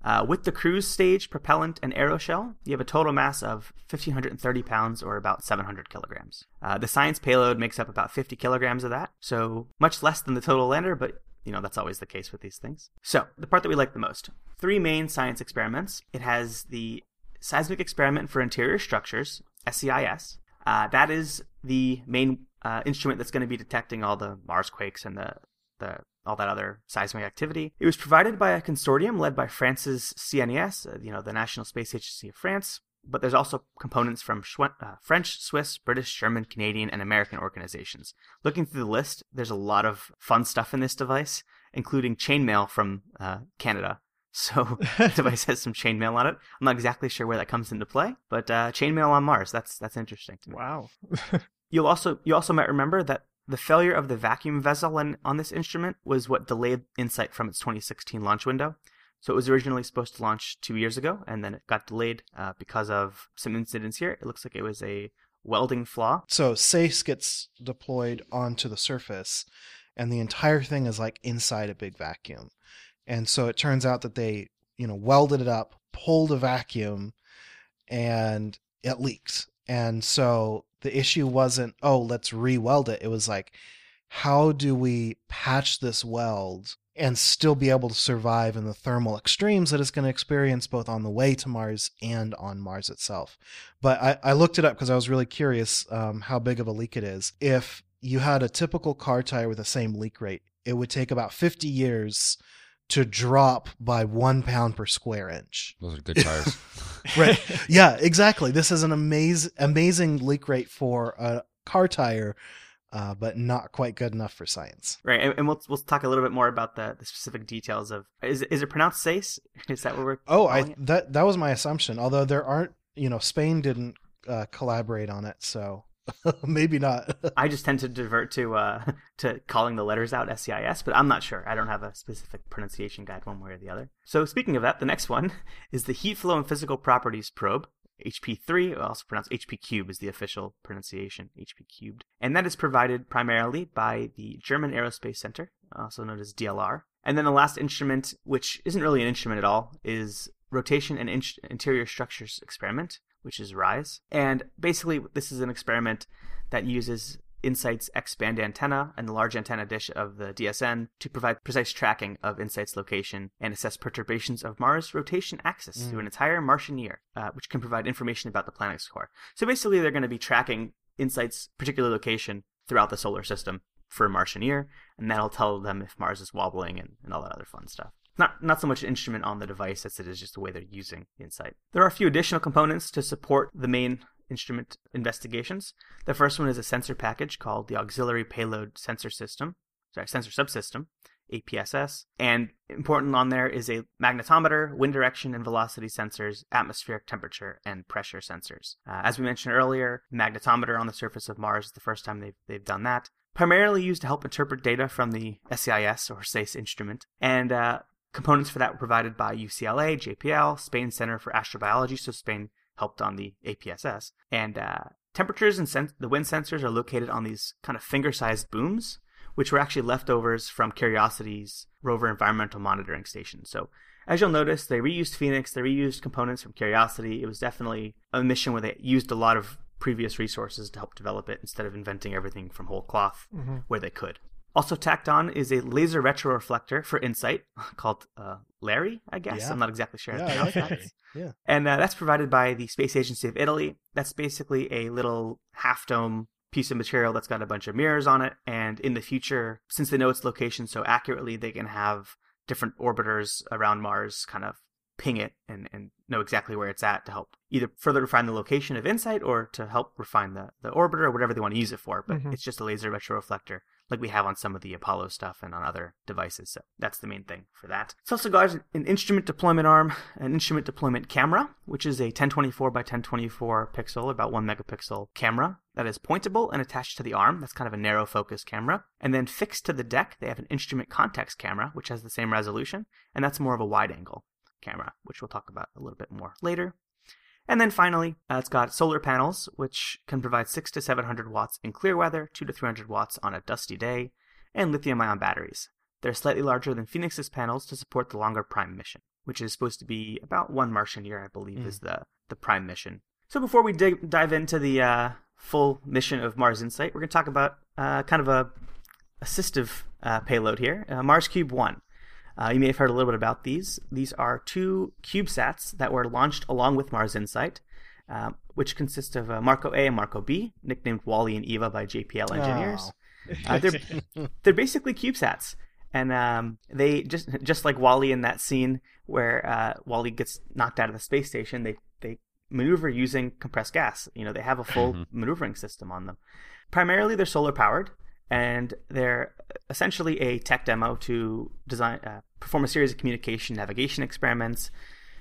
Uh, with the cruise stage, propellant, and aeroshell, you have a total mass of 1,530 pounds or about 700 kilograms. Uh, the science payload makes up about 50 kilograms of that, so much less than the total lander, but you know, that's always the case with these things. So, the part that we like the most three main science experiments. It has the Seismic Experiment for Interior Structures, SEIS. Uh, that is the main uh, instrument that's going to be detecting all the Mars quakes and the, the all that other seismic activity. It was provided by a consortium led by France's CNES, uh, you know, the National Space Agency of France, but there's also components from uh, French, Swiss, British, German, Canadian, and American organizations. Looking through the list, there's a lot of fun stuff in this device, including chainmail from uh, Canada. So the device has some chainmail on it. I'm not exactly sure where that comes into play, but uh, chainmail on Mars. That's that's interesting.
Wow.
You'll also you also might remember that the failure of the vacuum vessel in, on this instrument was what delayed InSight from its 2016 launch window. So it was originally supposed to launch two years ago, and then it got delayed uh, because of some incidents here. It looks like it was a welding flaw.
So SACE gets deployed onto the surface, and the entire thing is like inside a big vacuum. And so it turns out that they, you know, welded it up, pulled a vacuum, and it leaked. And so the issue wasn't, oh, let's re-weld it. It was like, how do we patch this weld and still be able to survive in the thermal extremes that it's going to experience both on the way to Mars and on Mars itself. But I, I looked it up because I was really curious um, how big of a leak it is. If you had a typical car tire with the same leak rate, it would take about 50 years to drop by one pound per square inch.
Those are good tires.
Right. Yeah, exactly. This is an amazing, amazing leak rate for a car tire uh, but not quite good enough for science.
Right, and, and, we'll we'll talk a little bit more about the, the specific details of is is it pronounced SACE? Is that what we're?
Oh, I it? that that was my assumption. Although there aren't, you know, Spain didn't uh, collaborate on it, so maybe not.
I just tend to divert to uh, to calling the letters out SEIS, but I'm not sure. I don't have a specific pronunciation guide one way or the other. So speaking of that, the next one is the Heat Flow and Physical Properties probe. HP3, also pronounced HP cube is the official pronunciation, HP cubed. And that is provided primarily by the German Aerospace Center, also known as DLR. And then the last instrument, which isn't really an instrument at all, is Rotation and in- Interior Structures Experiment, which is RISE. And basically, this is an experiment that uses InSight's X-band antenna and the large antenna dish of the DSN to provide precise tracking of InSight's location and assess perturbations of Mars' rotation axis mm. through an entire Martian year, uh, which can provide information about the planet's core. So basically, they're going to be tracking InSight's particular location throughout the solar system for a Martian year, and that'll tell them if Mars is wobbling and, and all that other fun stuff not not so much an instrument on the device as it is just the way they're using the InSight. There are a few additional components to support the main instrument investigations. The first one is a sensor package called the Auxiliary Payload Sensor System, sorry, Sensor Subsystem, APSS. And important on there is a magnetometer, wind direction and velocity sensors, atmospheric temperature, and pressure sensors. Uh, as we mentioned earlier, magnetometer on the surface of Mars is the first time they've, they've done that. Primarily used to help interpret data from the SEIS or SACE instrument. And uh, components for that were provided by UCLA, JPL, Spain Center for Astrobiology, so Spain helped on the APSS. And uh, temperatures and sen- the wind sensors are located on these kind of finger sized booms, which were actually leftovers from Curiosity's rover environmental monitoring station. So, as you'll notice, they reused Phoenix, they reused components from Curiosity. It was definitely a mission where they used a lot of previous resources to help develop it instead of inventing everything from whole cloth mm-hmm. where they could. Also tacked on is a laser retroreflector for InSight called uh, LaRRI, I guess. Yeah. I'm not exactly sure pronounce that.
Yeah.
And uh, that's provided by the Space Agency of Italy. That's basically a little half dome piece of material that's got a bunch of mirrors on it. And in the future, since they know its location so accurately, they can have different orbiters around Mars kind of ping it and, and know exactly where it's at to help either further refine the location of InSight or to help refine the, the orbiter or whatever they want to use it for. But mm-hmm. it's just a laser retroreflector like we have on some of the Apollo stuff and on other devices. So that's the main thing for that. It's also got an instrument deployment arm, an instrument deployment camera, which is a 1024 by 1024 pixel, about one megapixel camera that is pointable and attached to the arm. That's kind of a narrow focus camera. And then fixed to the deck, they have an instrument context camera, which has the same resolution, and that's more of a wide angle camera, which we'll talk about a little bit more later. And then finally, uh, it's got solar panels, which can provide 6 to 700 watts in clear weather, 2 to 300 watts on a dusty day, and lithium ion batteries. They're slightly larger than Phoenix's panels to support the longer Prime mission. which is supposed to be about one Martian year, I believe,
Mm.
is the the prime mission. So before we dig, dive into the uh, full mission of Mars Insight, we're going to talk about uh, kind of a assistive uh, payload here, uh, Mars Cube One. Uh, you may have heard a little bit about these. These are two CubeSats that were launched along with Mars Insight, um, which consist of uh, Marco A and Marco B, nicknamed Wall-E and Eva by JPL engineers. Uh, they're they're basically CubeSats, and um, they just just like Wall-E in that scene where uh, Wall-E gets knocked out of the space station. They they maneuver using compressed gas. You know, they have a full
Mhm.
maneuvering system on them. Primarily, they're solar powered, and they're essentially a tech demo to design uh, perform a series of communication navigation experiments,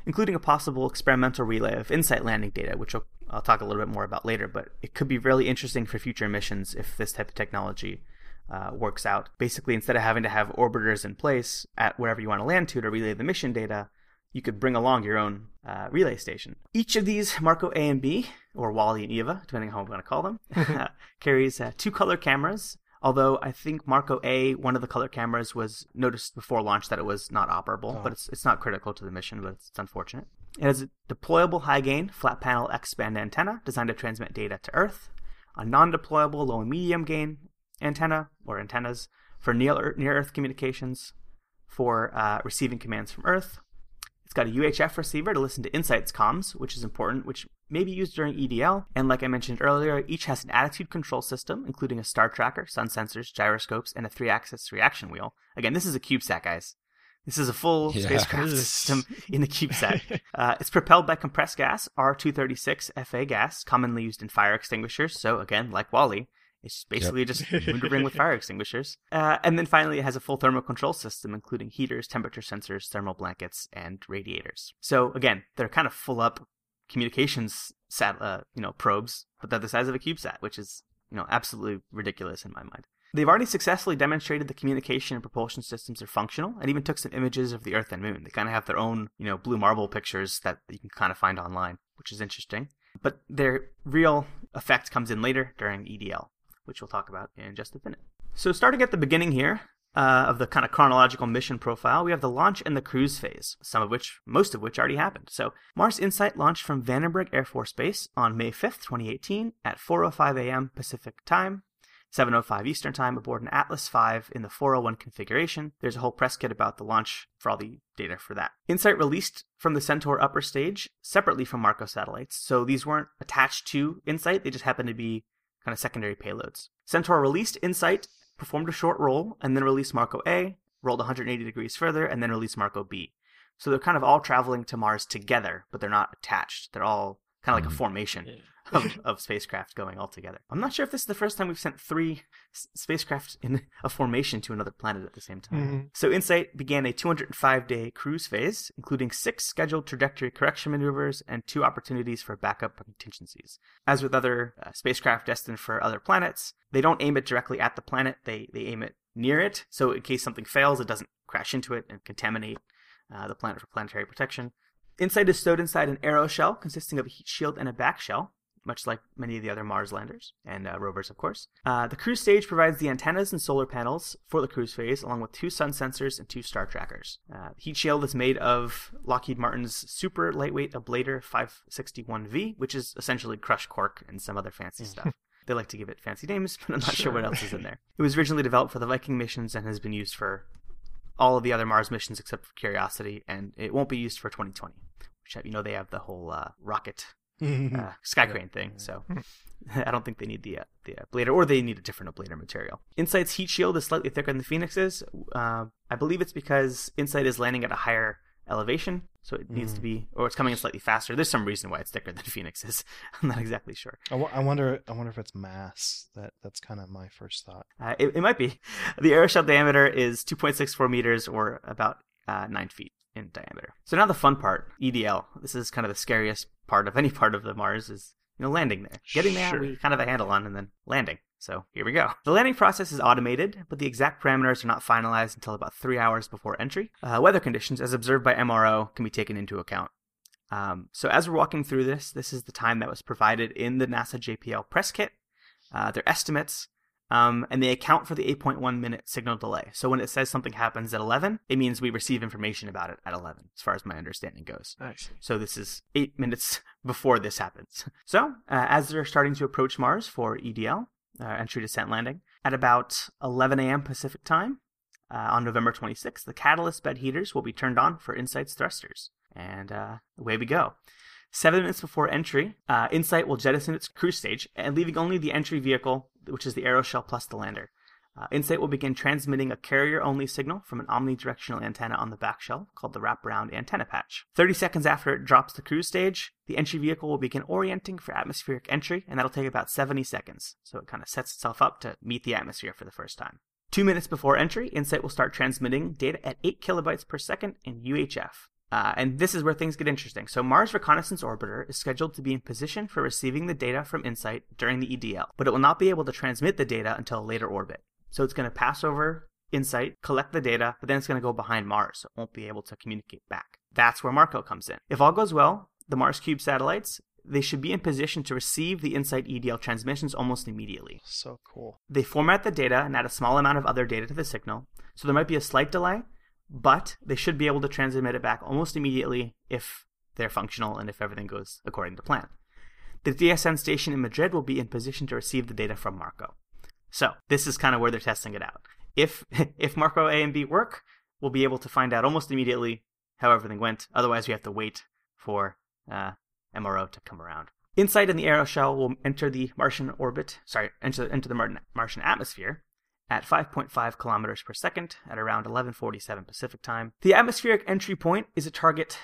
including a possible experimental relay of InSight landing data, which I'll, I'll talk a little bit more about later. But it could be really interesting for future missions if this type of technology uh, works out. Basically, instead of having to have orbiters in place at wherever you want to land to to relay the mission data, you could bring along your own uh, relay station. Each of these, Marco A and B, or Wall-E and Eva, depending on how I'm going to call them, carries uh, two color cameras. Although I think Marco A, one of the color cameras, was noticed before launch that it was not operable,
Oh.
but it's it's not critical to the mission, but it's, it's unfortunate. It has a deployable high gain flat panel X band antenna designed to transmit data to Earth, a non deployable low and medium gain antenna or antennas for near near Earth communications, for uh, receiving commands from Earth. It's got a UHF receiver to listen to Insight's comms, which is important, which may be used during EDL. And like I mentioned earlier, each has an attitude control system, including a star tracker, sun sensors, gyroscopes, and a three axis reaction wheel. Again, this is a CubeSat, guys. This is a full
Yeah.
spacecraft system in the CubeSat. Uh, it's propelled by compressed gas, R236 FA gas, commonly used in fire extinguishers. So, again, like Wall-E, it's basically just maneuvering with fire extinguishers. Uh, and then finally, it has a full thermal control system, including heaters, temperature sensors, thermal blankets, and radiators. So, again, they're kind of full up communications sat, uh, you know, probes, but they're the size of a CubeSat, which is, you know, absolutely ridiculous in my mind. They've already successfully demonstrated the communication and propulsion systems are functional, and even took some images of the Earth and Moon. They kind of have their own, you know, blue marble pictures that you can kind of find online, which is interesting. But their real effect comes in later during EDL, which we'll talk about in just a minute. So, starting at the beginning here uh, of the kind of chronological mission profile, we have the launch and the cruise phase, some of which, most of which already happened. So, Mars Insight launched from Vandenberg Air Force Base on May 5th, 2018, at 4:05 a.m. Pacific Time. 7:05 Eastern Time aboard an Atlas V in the 401 configuration. There's a whole press kit about the launch for all the data for that. Insight released from the Centaur upper stage separately from Marco satellites, so these weren't attached to Insight. They just happened to be kind of secondary payloads. Centaur released Insight, performed a short roll, and then released Marco A, rolled 180 degrees further, and then released Marco B. So they're kind of all traveling to Mars together, but they're not attached. They're all kind of like a
Mhm.
formation of, of spacecraft going all together. I'm not sure if this is the first time we've sent three s- spacecraft in a formation to another planet at the same time.
Mhm.
So InSight began a 205 day cruise phase, including six scheduled trajectory correction maneuvers and two opportunities for backup contingencies. As with other uh, spacecraft destined for other planets, they don't aim it directly at the planet, they, they aim it near it. So in case something fails, it doesn't crash into it and contaminate uh, the planet for planetary protection. Insight is stowed inside an aeroshell consisting of a heat shield and a back shell, much like many of the other Mars landers and uh, rovers, of course. Uh, the cruise stage provides the antennas and solar panels for the cruise phase, along with two sun sensors and two star trackers. Uh, the heat shield is made of Lockheed Martin's super lightweight ablator 561V, which is essentially crushed cork and some other fancy stuff. They like to give it fancy names, but I'm not sure. what else is in there. It was originally developed for the Viking missions and has been used for all of the other Mars missions except for Curiosity, and it won't be used for 2020. You know they have the whole uh, rocket uh, sky crane thing. So I don't think they need the uh, the ablator, or they need a different ablator material. Insight's heat shield is slightly thicker than the Phoenix's. Uh, I believe it's because Insight is landing at a higher elevation, so it needs to be, or it's coming in slightly faster. There's some reason why it's thicker than Phoenix's. I'm not exactly sure.
I, w- I wonder. I wonder if it's mass. That that's kind of my first thought.
Uh, it, it might be. The aeroshell diameter is 2.64 meters, or about uh, nine feet in diameter. So now the fun part, EDL. This is kind of the scariest part of any part of the Mars is you know landing there, getting there.
Sure.
We kind of a handle on, and then landing. So here we go. The landing process is automated, but the exact parameters are not finalized until about three hours before entry. Uh, weather conditions, as observed by MRO, can be taken into account. Um, so as we're walking through this, this is the time that was provided in the NASA JPL press kit. Uh, their estimates Um, and they account for the 8.1 minute signal delay. So when it says something happens at 11, it means we receive information about it at 11, as far as my understanding goes.
Nice.
So this is eight minutes before this happens. So uh, as they're starting to approach Mars for EDL, uh, entry descent landing, at about 11 a.m. Pacific time uh, on November 26th, the catalyst bed heaters will be turned on for InSight's thrusters. And uh, away we go. Seven minutes before entry, uh, InSight will jettison its cruise stage and leaving only the entry vehicle, which is the aeroshell plus the lander. Uh, InSight will begin transmitting a carrier-only signal from an omnidirectional antenna on the back shell called the wraparound antenna patch. 30 seconds after it drops the cruise stage, the entry vehicle will begin orienting for atmospheric entry, and that'll take about 70 seconds. So it kind of sets itself up to meet the atmosphere for the first time. Two minutes before entry, InSight will start transmitting data at 8 kilobytes per second in UHF. Uh, and this is where things get interesting. So Mars Reconnaissance Orbiter is scheduled to be in position for receiving the data from InSight during the EDL, but it will not be able to transmit the data until a later orbit. So it's going to pass over InSight, collect the data, but then it's going to go behind Mars, so it won't be able to communicate back. That's where Marco comes in. If all goes well, the Mars Cube satellites they should be in position to receive the InSight EDL transmissions almost immediately.
So cool.
They format the data and add a small amount of other data to the signal, so there might be a slight delay, but they should be able to transmit it back almost immediately if they're functional and if everything goes according to plan. The DSN station in Madrid will be in position to receive the data from Marco. So this is kind of where they're testing it out. If if Marco A and B work, we'll be able to find out almost immediately how everything went. Otherwise, we have to wait for uh, MRO to come around. InSight in the aeroshell will enter the Martian orbit, sorry, enter, enter the Martian atmosphere at 5.5 kilometers per second at around 11:47 Pacific time. The atmospheric entry point is a target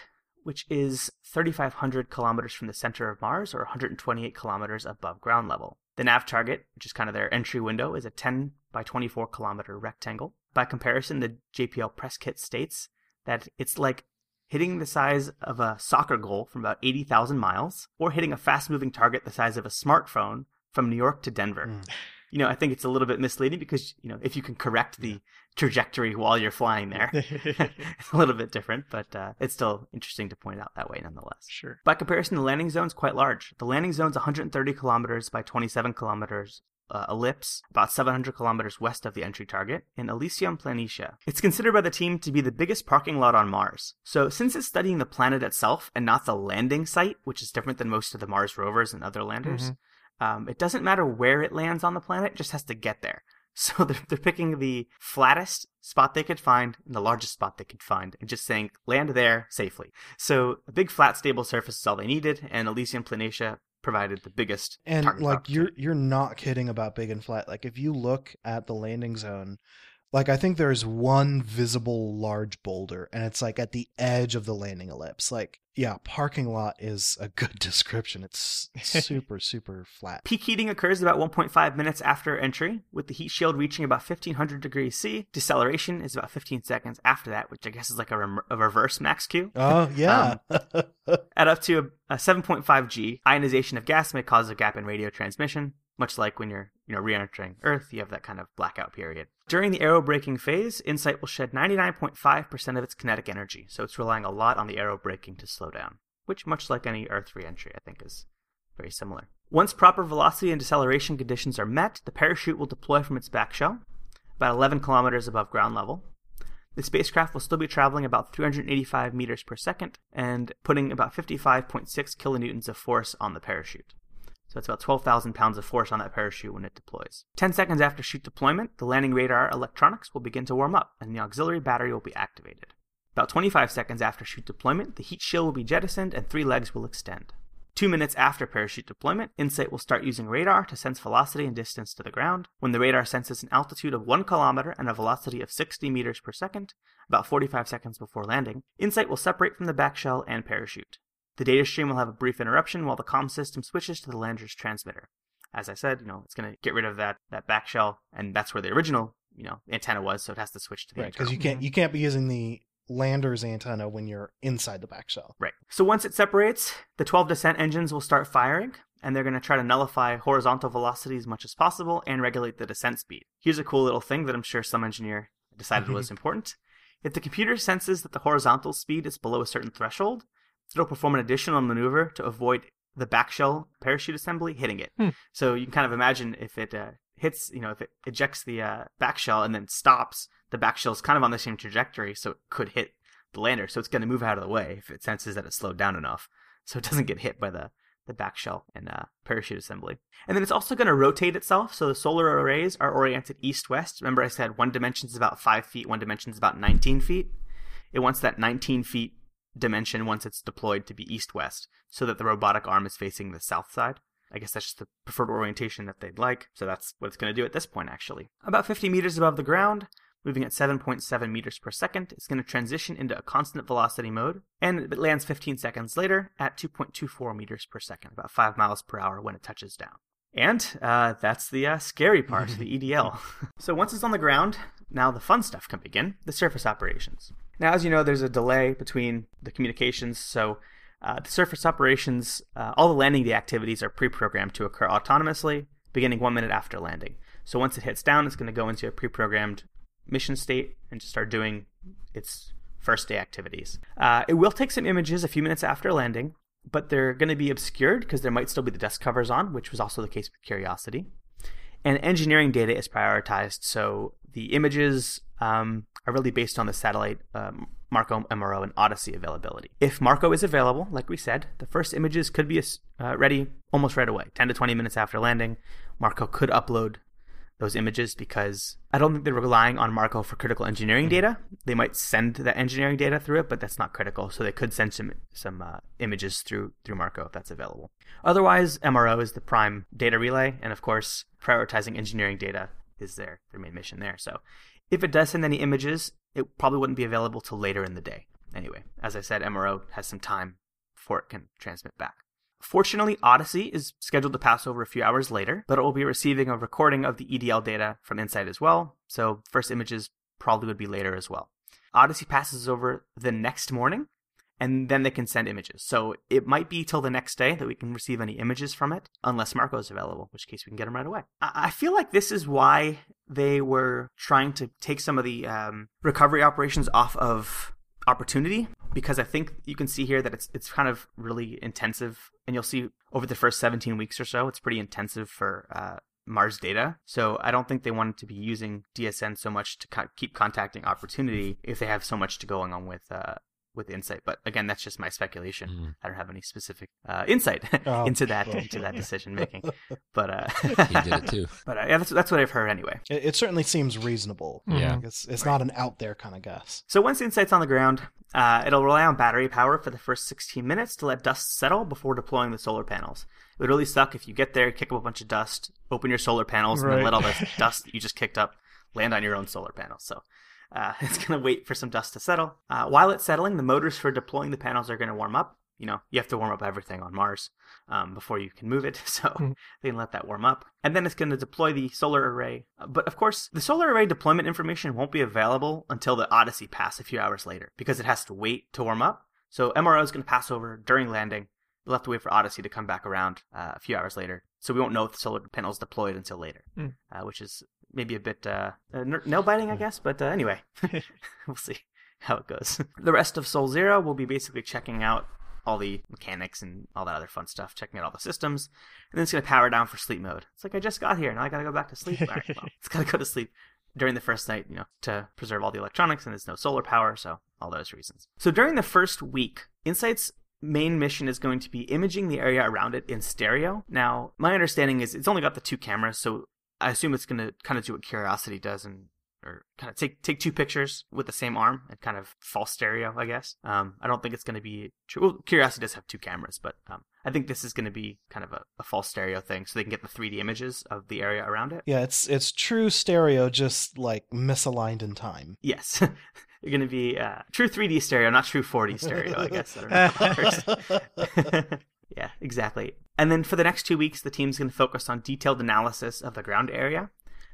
which is 3,500 kilometers from the center of Mars or 128 kilometers above ground level. The nav target, which is kind of their entry window, is a 10 by 24 kilometer rectangle. By comparison, the JPL press kit states that it's like hitting the size of a soccer goal from about 80,000 miles or hitting a fast moving target the size of a smartphone from New York to Denver. Mm you know, I think it's a little bit misleading because, you know, if you can correct the trajectory while you're flying there, it's a little bit different, but uh, it's still interesting to point out that way nonetheless.
Sure.
By comparison, the landing zone is quite large. The landing zone is 130 kilometers by 27 kilometers uh, ellipse, about 700 kilometers west of the entry target, in Elysium Planitia. It's considered by the team to be the biggest parking lot on Mars. So, since it's studying the planet itself and not the landing site, which is different than most of the Mars rovers and other landers, mm-hmm. Um, it doesn't matter where it lands on the planet, it just has to get there. So they're, they're picking the flattest spot they could find and the largest spot they could find and just saying land there safely. So a big flat stable surface is all they needed and Elysium Planitia provided the biggest
and like you're you're not kidding about big and flat like if you look at the landing zone like I think there's one visible large boulder and it's like at the edge of the landing ellipse. Like yeah, parking lot is a good description. It's super super flat.
Peak heating occurs about 1.5 minutes after entry with the heat shield reaching about 1500 degrees C. Deceleration is about 15 seconds after that, which I guess is like a, a reverse max Q.
Oh, yeah.
um, at up to a, a 7.5 G, ionization of gas may cause a gap in radio transmission much like when you're you know re-entering Earth, you have that kind of blackout period. During the aerobraking phase, InSight will shed 99.5% of its kinetic energy, so it's relying a lot on the aerobraking to slow down, which, much like any Earth re-entry, I think is very similar. Once proper velocity and deceleration conditions are met, the parachute will deploy from its back shell, about 11 kilometers above ground level. The spacecraft will still be traveling about 385 meters per second and putting about 55.6 kilonewtons of force on the parachute. So it's about 12,000 pounds of force on that parachute when it deploys. 10 seconds after chute deployment, the landing radar electronics will begin to warm up and the auxiliary battery will be activated. About 25 seconds after chute deployment, the heat shield will be jettisoned and three legs will extend. Two minutes after parachute deployment, InSight will start using radar to sense velocity and distance to the ground. When the radar senses an altitude of 1 kilometer and a velocity of 60 meters per second, about 45 seconds before landing, InSight will separate from the back shell and parachute. The data stream will have a brief interruption while the comm system switches to the lander's transmitter. As I said, you know, it's going to get rid of that that back shell, and that's where the original, you know, antenna was. So it has to switch to the
right because you can't you can't be using the lander's antenna when you're inside the back shell.
Right. So once it separates, the 12 descent engines will start firing, and they're going to try to nullify horizontal velocity as much as possible and regulate the descent speed. Here's a cool little thing that I'm sure some engineer decided was important. If the computer senses that the horizontal speed is below a certain threshold, it'll perform an additional maneuver to avoid the back shell parachute assembly hitting it. Hmm. So you can kind of imagine if it uh, hits, you know, if it ejects the uh, back shell and then stops, the back is kind of on the same trajectory, so it could hit the lander. So it's going to move out of the way if it senses that it's slowed down enough, so it doesn't get hit by the the back shell and uh, parachute assembly. And then it's also going to rotate itself. So the solar arrays are oriented east west. Remember, I said one dimension is about five feet, one dimension is about 19 feet. It wants that 19 feet dimension once it's deployed to be east west so that the robotic arm is facing the south side. I guess that's just the preferred orientation that they'd like. So that's what it's going to do at this point, actually. About 50 meters above the ground, moving at 7.7 meters per second, it's going to transition into a constant velocity mode, and it lands 15 seconds later at 2.24 meters per second, about 5 miles per hour when it touches down. And uh, that's the uh, scary part, the EDL. so once it's on the ground, now the fun stuff can begin the surface operations. Now, as you know, there's a delay between the communications, so uh, the surface operations, uh, all the landing activities are pre programmed to occur autonomously, beginning one minute after landing. So once it hits down, it's going to go into a pre programmed mission state and start doing its first day activities. Uh, it will take some images a few minutes after landing, but they're going to be obscured because there might still be the dust covers on, which was also the case with Curiosity. And engineering data is prioritized, so the images um, are really based on the satellite um, Marco MRO and Odyssey availability. If Marco is available, like we said, the first images could be uh, ready almost right away, 10 to 20 minutes after landing. Marco could upload those images because I don't think they're relying on Marco for critical engineering data. They might send that engineering data through it, but that's not critical. So they could send some some uh, images through through Marco if that's available. Otherwise, MRO is the prime data relay, and of course, prioritizing engineering data is their their main mission there. So if it does send any images, it probably wouldn't be available till later in the day. Anyway, as I said, MRO has some time before it can transmit back. Fortunately, Odyssey is scheduled to pass over a few hours later, but it will be receiving a recording of the EDL data from InSight as well, so first images probably would be later as well. Odyssey passes over the next morning, and then they can send images. So it might be till the next day that we can receive any images from it, unless Marco is available, in which case we can get them right away. I feel like this is why they were trying to take some of the um, recovery operations off of Opportunity because I think you can see here that it's it's kind of really intensive, and you'll see over the first 17 weeks or so, it's pretty intensive for uh, Mars data. So I don't think they wanted to be using DSN so much to co- keep contacting Opportunity if they have so much to going on with uh, with insight. But again, that's just my speculation.
Mm.
I don't have any specific uh, insight
Oh.
into that into that decision making. But uh,
He did it too.
but uh, yeah, that's that's what I've heard anyway.
It, it certainly seems reasonable.
Yeah.
Like, It's it's not an out there kind of guess.
So once Insight's on the ground, uh, it'll rely on battery power for the first 16 minutes to let dust settle before deploying the solar panels. It would really suck if you get there, kick up a bunch of dust, open your solar panels, and then let all the dust that you just kicked up land on your own solar panels. So uh, it's going to wait for some dust to settle. Uh, while it's settling, the motors for deploying the panels are going to warm up. You know, you have to warm up everything on Mars um, before you can move it. So
Hmm.
they can let that warm up. And then it's going to deploy the solar array. Uh, But of course, the solar array deployment information won't be available until the Odyssey pass a few hours later because it has to wait to warm up. So MRO is going to pass over during landing. We'll have to wait for Odyssey to come back around uh, a few hours later. So we won't know if the solar panel's deployed until later, uh, which is maybe a bit uh, uh, nail biting, I guess. But uh, anyway, we'll see how it goes. the rest of Sol Zero will be basically checking out all the mechanics and all that other fun stuff, checking out all the systems, and then it's going to power down for sleep mode. It's like I just got here, now I got to go back to sleep. Right, well, it's got to go to sleep during the first night, you know, to preserve all the electronics, and there's no solar power, so all those reasons. So during the first week, Insight's main mission is going to be imaging the area around it in stereo. Now, my understanding is it's only got the two cameras, so I assume it's going to kind of do what Curiosity does and or kind of take take two pictures with the same arm and kind of false stereo, I guess. Um, I don't think it's going to be true. Well, Curiosity does have two cameras, but um, I think this is going to be kind of a, a false stereo thing, so they can get the 3D images of the area around it.
Yeah, it's it's true stereo, just like misaligned in time.
Yes, you're going to be uh, true 3D stereo, not true 4D stereo. I guess. I don't know how that works. yeah, exactly. And then for the next two weeks, the team's going to focus on detailed analysis of the ground area.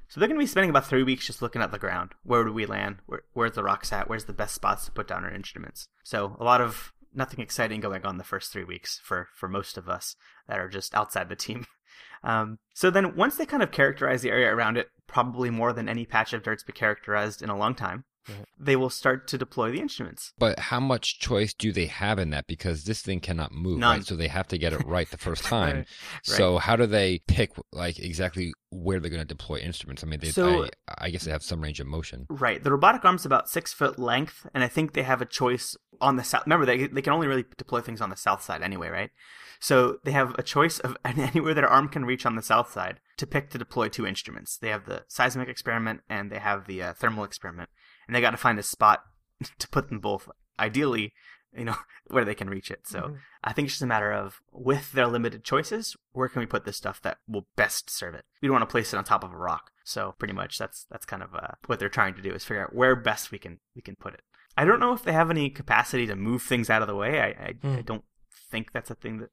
So they're going to be spending about three weeks just looking at the ground. Where do we land? Where, where's the rocks at? Where's the best spots to put down our instruments? So a lot of nothing exciting going on the first three weeks for for most of us that are just outside the team. Um, so then once they kind of characterize the area around it, probably more than any patch of dirt's been characterized in a long time,
Right.
they will start to deploy the instruments.
But how much choice do they have in that? Because this thing cannot move,
None.
right? So they have to get it right the first time.
Right.
So how do they pick like exactly where they're going to deploy instruments? I mean, they,
So-
I, I guess they have some range of motion.
Right. The robotic arm's about six foot length, and I think they have a choice on the south. Remember, they they can only really deploy things on the south side anyway, right? So they have a choice of anywhere their arm can reach on the south side to pick to deploy two instruments. They have the seismic experiment and they have the uh, thermal experiment, and they got to find a spot to put them both. Ideally, you know, where they can reach it. So
Mhm.
I think it's just a matter of with their limited choices, where can we put this stuff that will best serve it? We don't want to place it on top of a rock. So pretty much that's that's kind of uh, what they're trying to do is figure out where best we can we can put it. I don't know if they have any capacity to move things out of the way. I I,
Hmm.
I don't think that's a thing that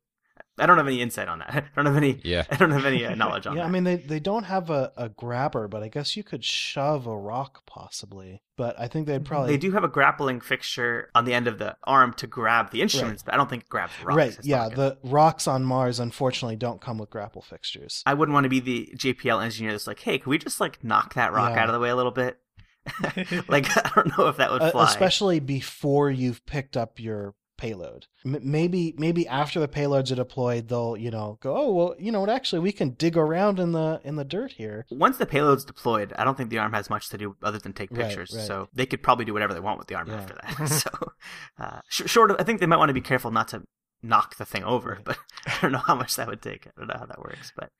I don't have any insight on that. I don't have any
Yeah.
I don't have any uh, knowledge on
yeah,
that.
I mean they they don't have a, a grabber, but I guess you could shove a rock possibly. But I think they'd probably
they do have a grappling fixture on the end of the arm to grab the instruments, but I don't think it grabs rocks.
right.
That's
Yeah,
not
the rocks on Mars unfortunately don't come with grapple fixtures.
I wouldn't want to be the JPL engineer that's like, hey, can we just like knock that rock
Yeah.
out of the way a little bit? like I don't know if that would
Uh,
fly.
especially before you've picked up your payload. M- maybe maybe after the payloads are deployed, they'll you know go oh well you know what actually we can dig around in the in the dirt here.
Once the payload's deployed, I don't think the arm has much to do other than take pictures.
right.
So they could probably do whatever they want with the arm
Yeah.
after that. so, uh, sh- short of, I think they might want to be careful not to knock the thing over,
Right.
but I don't know how much that would take. I don't know how that works, but.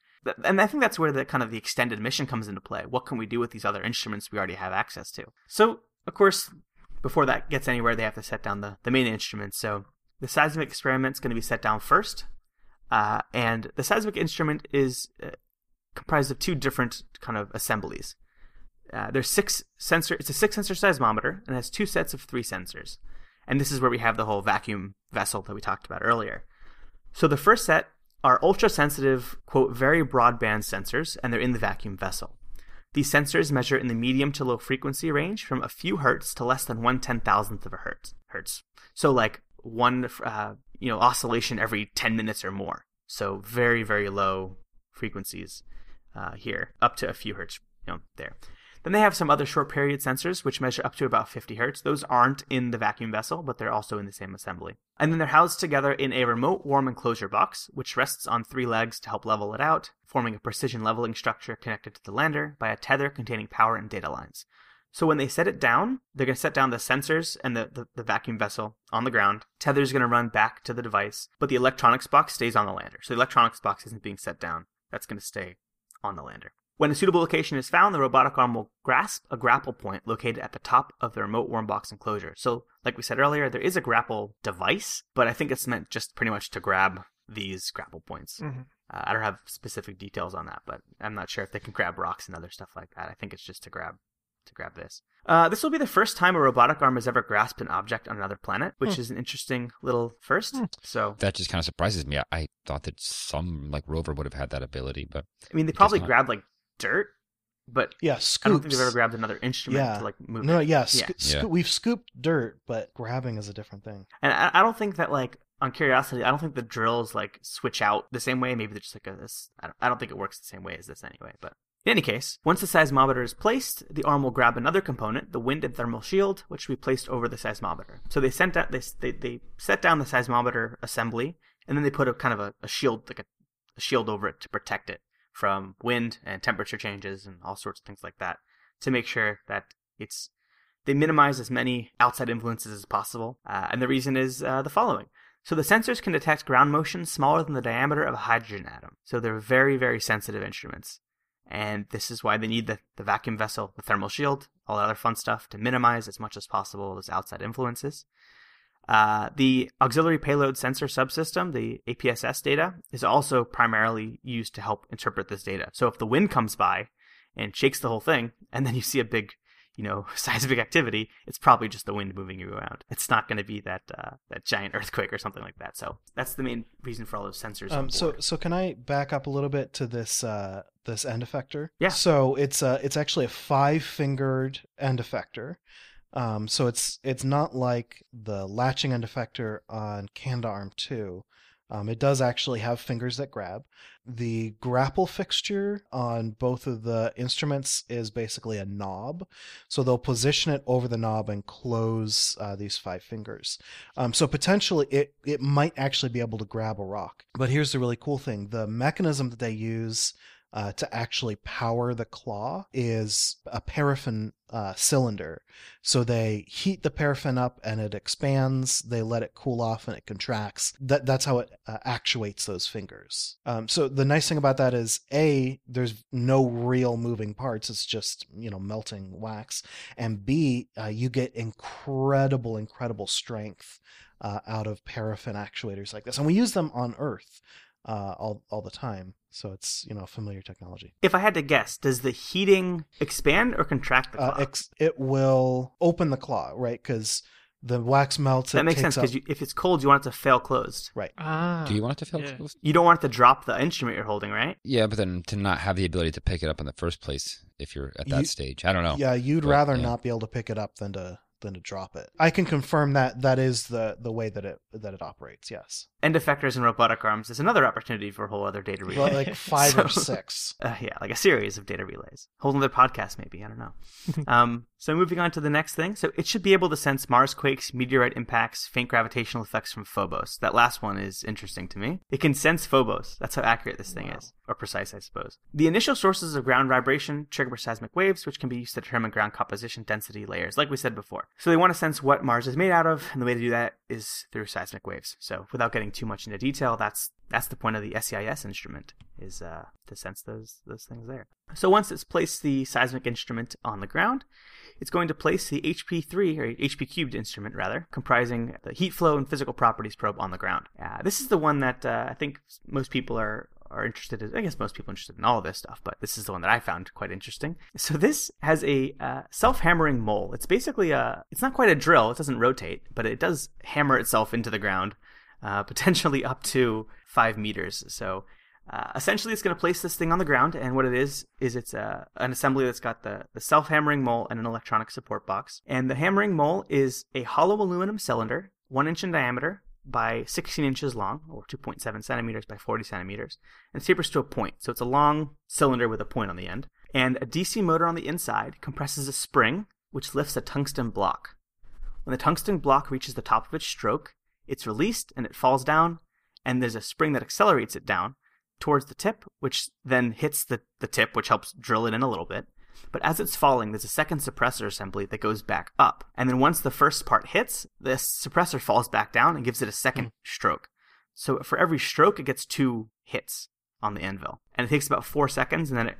And I think that's where the kind of the extended mission comes into play. What can we do with these other instruments we already have access to? So, of course, before that gets anywhere, they have to set down the, the main instruments. So, the seismic experiment is going to be set down first. Uh, and the seismic instrument is uh, comprised of two different kind of assemblies. Uh, there's six sensor. It's a six sensor seismometer and has two sets of three sensors. And this is where we have the whole vacuum vessel that we talked about earlier. So the first set are ultra sensitive, quote, very broadband sensors, and they're in the vacuum vessel. These sensors measure in the medium to low frequency range from a few hertz to less than one ten thousandth of a hertz. Hertz. So like one, uh, you know, oscillation every ten minutes or more. So very very low frequencies uh, here, up to a few hertz, you know, there. Then they have some other short period sensors which measure up to about 50 hertz. Those aren't in the vacuum vessel, but they're also in the same assembly. And then they're housed together in a remote warm enclosure box, which rests on three legs to help level it out, forming a precision leveling structure connected to the lander by a tether containing power and data lines. So when they set it down, they're going to set down the sensors and the, the, the vacuum vessel on the ground. Tether's going to run back to the device, but the electronics box stays on the lander. So the electronics box isn't being set down. That's going to stay on the lander. When a suitable location is found, the robotic arm will grasp a grapple point located at the top of the remote worm box enclosure. So, like we said earlier, there is a grapple device, but I think it's meant just pretty much to grab these grapple points.
Mhm.
Uh, I don't have specific details on that, but I'm not sure if they can grab rocks and other stuff like that. I think it's just to grab to grab this. Uh, this will be the first time a robotic arm has ever grasped an object on another planet, which
Hmm.
is an interesting little first.
Hmm.
So,
That just kind of surprises me. I, I thought that some like rover would have had that ability, but
I mean, they probably
not.
grabbed like dirt, but
Yeah,
I don't think they've ever grabbed another instrument
Yeah.
to like move.
No,
it.
yeah,
Yeah.
sco-
Yeah.
sco- we've scooped dirt, but grabbing is a different thing.
And I, I don't think that like on Curiosity, I don't think the drills like switch out the same way. Maybe they're just like a this. I don't, I don't think it works the same way as this anyway. But in any case, once the seismometer is placed, the arm will grab another component, the wind and thermal shield, which we placed over the seismometer. So they sent out they they, they set down the seismometer assembly, and then they put a kind of a, a shield like a, a shield over it to protect it from wind and temperature changes and all sorts of things like that to make sure that it's they minimize as many outside influences as possible. Uh, and the reason is uh, the following. So the sensors can detect ground motion smaller than the diameter of a hydrogen atom. So they're very, very sensitive instruments. And this is why they need the, the vacuum vessel, the thermal shield, all that other fun stuff to minimize as much as possible those outside influences. Uh, the auxiliary payload sensor subsystem, the APSS data, is also primarily used to help interpret this data. So if the wind comes by and shakes the whole thing, and then you see a big, you know, seismic activity, it's probably just the wind moving you around. It's not going to be that uh, that giant earthquake or something like that. So that's the main reason for all those sensors.
Um, so so can I back up a little bit to this uh, this end effector?
Yeah.
So it's uh it's actually a five fingered end effector. Um, so it's it's not like the latching end effector on Canadarm Two, Um, it does actually have fingers that grab. The grapple fixture on both of the instruments is basically a knob. So they'll position it over the knob and close uh, these five fingers. Um, so potentially it, it might actually be able to grab a rock. But here's the really cool thing the mechanism that they use uh, to actually power the claw is a paraffin uh, cylinder. So they heat the paraffin up and it expands. They let it cool off and it contracts. That that's how it uh, actuates those fingers. Um, so the nice thing about that is a there's no real moving parts. It's just you know melting wax. And b uh, you get incredible incredible strength uh, out of paraffin actuators like this. And we use them on Earth uh, all all the time. So it's you know familiar technology.
If I had to guess, does the heating expand or contract the claw?
Uh, ex- it will open the claw, right? Because the wax melts.
that
it
makes
takes
sense because if it's cold, you want it to fail closed.
right.
Ah.
Do you want it to fail
yeah.
closed?
You don't want it to drop the instrument you're holding, right?
Yeah, but then to not have the ability to pick it up in the first place if you're at that
You-
stage. I don't know.
Yeah, you'd
but,
rather
yeah.
not be able to pick it up than to than to drop it. I can confirm that that is the the way that it that it operates. Yes,
End effectors and robotic arms is another opportunity for a whole other data relay.
Like five or six.
Uh, yeah, like a series of data relays. Whole other podcast, maybe. I don't know. um, so moving on to the next thing. So it should be able to sense Mars quakes, meteorite impacts, faint gravitational effects from Phobos. That last one is interesting to me. It can sense Phobos. That's how accurate this thing is, or precise, I suppose. The initial sources of ground vibration trigger seismic waves, which can be used to determine ground composition, density, layers, like we said before. So they want to sense what Mars is made out of, and the way to do that is through seismic waves. So without getting too much into detail, that's that's the point of the SEIS instrument is uh, to sense those those things there. So once it's placed the seismic instrument on the ground, it's going to place the HP3 or HP cubed instrument rather, comprising the heat flow and physical properties probe on the ground. Uh, this is the one that uh, I think most people are are interested in. I guess most people are interested in all of this stuff, but this is the one that I found quite interesting. So this has a uh, self-hammering mole. It's basically a. It's not quite a drill. It doesn't rotate, but it does hammer itself into the ground, uh, potentially up to five meters. So uh, essentially, it's going to place this thing on the ground, and what it is is it's a, an assembly that's got the, the self-hammering mole and an electronic support box. And the hammering mole is a hollow aluminum cylinder, one inch in diameter by 16 inches long, or 2.7 centimeters by 40 centimeters, and tapers to a point. So it's a long cylinder with a point on the end. And a DC motor on the inside compresses a spring, which lifts a tungsten block. When the tungsten block reaches the top of its stroke, it's released and it falls down, and there's a spring that accelerates it down towards the tip, which then hits the, the tip, which helps drill it in a little bit. But as it's falling, there's a second suppressor assembly that goes back up. And then once the first part hits, this suppressor falls back down and gives it a second stroke. So for every stroke, it gets two hits on the anvil. And it takes about four seconds, and then it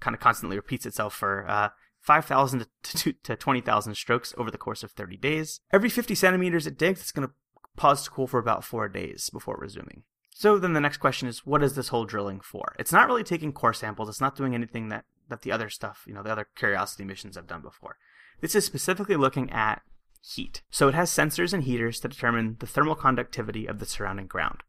kind of constantly repeats itself for uh, 5,000 to, to, to 20,000 strokes over the course of 30 days. Every 50 centimeters it digs, it's going to pause to cool for about four days before resuming. So then the next question is, what is this whole drilling for? It's not really taking core samples. It's not doing anything that, that the other stuff, you know, the other Curiosity missions have done before. This is specifically looking at heat. So it has sensors and heaters to determine the thermal conductivity of the surrounding ground.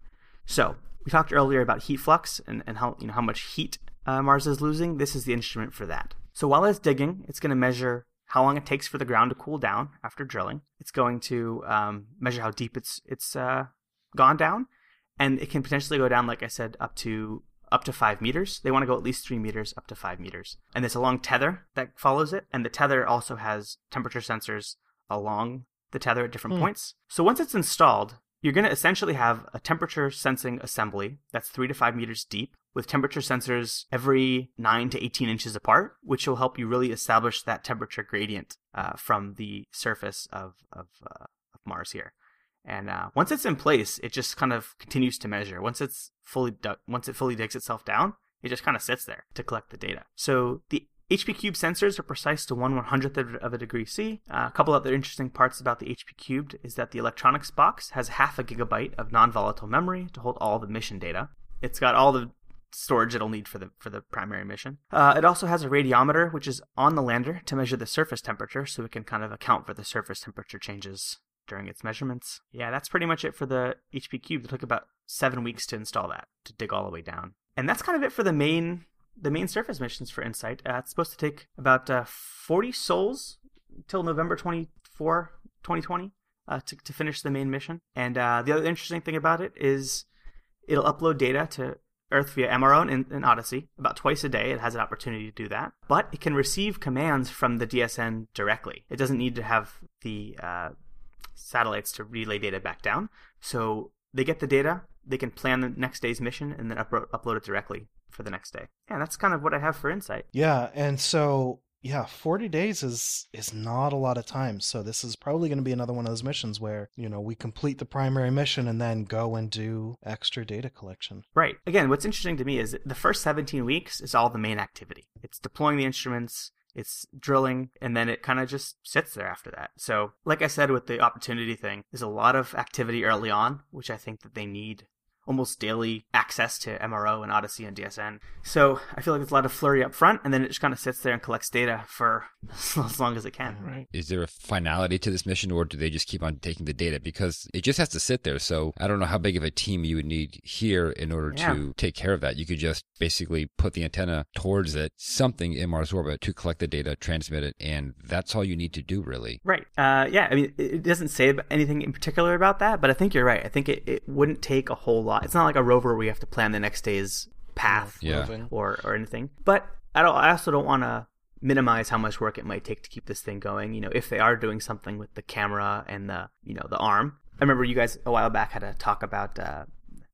So we talked earlier about heat flux and, and how, you know, how much heat uh, Mars is losing. This is the instrument for that. So while it's digging, it's going to measure how long it takes for the ground to cool down after drilling. It's going to um, measure how deep it's it's uh, gone down, and it can potentially go down, like I said, up to up to five meters. They want to go at least three meters, up to five meters. And there's a long tether that follows it, and the tether also has temperature sensors along the tether at different
Hmm.
points. So once it's installed, you're going to essentially have a temperature sensing assembly that's three to five meters deep with temperature sensors every 9 to 18 inches apart, which will help you really establish that temperature gradient uh, from the surface of, of, uh, of Mars here. And uh, once it's in place, it just kind of continues to measure. Once it's fully dug- once it fully digs itself down, it just kind of sits there to collect the data. So the HP cube sensors are precise to one one hundredth of of a degree C. Uh, a couple other interesting parts about the HP cubed is that the electronics box has half a gigabyte of non-volatile memory to hold all the mission data. It's got all the storage it'll need for the for the primary mission. Uh, it also has a radiometer, which is on the lander to measure the surface temperature, so it can kind of account for the surface temperature changes during its measurements. Yeah, that's pretty much it for the HP Cube. It took about seven weeks to install that to dig all the way down, and that's kind of it for the main the main surface missions for Insight. Uh, it's supposed to take about uh, 40 sols till November 24, 2020 uh, to, to finish the main mission. And uh, the other interesting thing about it is It'll upload data to Earth via MRO and, and Odyssey about twice a day. It has an opportunity to do that, but it can receive commands from the DSN directly. It doesn't need to have the uh, satellites to relay data back down. So they get the data, they can plan the next day's mission, and then upload, upload it directly for the next day. Yeah, that's kind of what I have for Insight.
Yeah, and so yeah, 40 days is is not a lot of time. So this is probably going to be another one of those missions where, you know, we complete the primary mission and then go and do extra data collection.
Right. Again, what's interesting to me is the first 17 weeks is all the main activity. It's deploying the instruments, it's drilling, and then it kind of just sits there after that. So, like I said with the opportunity thing, there's a lot of activity early on, which I think that they need almost daily access to MRO and Odyssey and DSN. So I feel like there's a lot of flurry up front, and then it just kind of sits there and collects data for as long as it can.
Right.
Is there a finality to this mission, or do they just keep on taking the data? Because it just has to sit there. So I don't know how big of a team you would need here in order
Yeah.
to take care of that. You could just basically put the antenna towards it, something in Mars orbit to collect the data, transmit it, and that's all you need to do, really.
Right. Uh, yeah. I mean, it it doesn't say anything in particular about that, but I think you're right. I think it, it wouldn't take a whole lot. It's not like a rover where you have to plan the next day's path
Yeah.
Or or anything. But I don't. I also don't want to minimize how much work it might take to keep this thing going. You know, if they are doing something with the camera and the you know the arm. I remember you guys a while back had a talk about. Uh,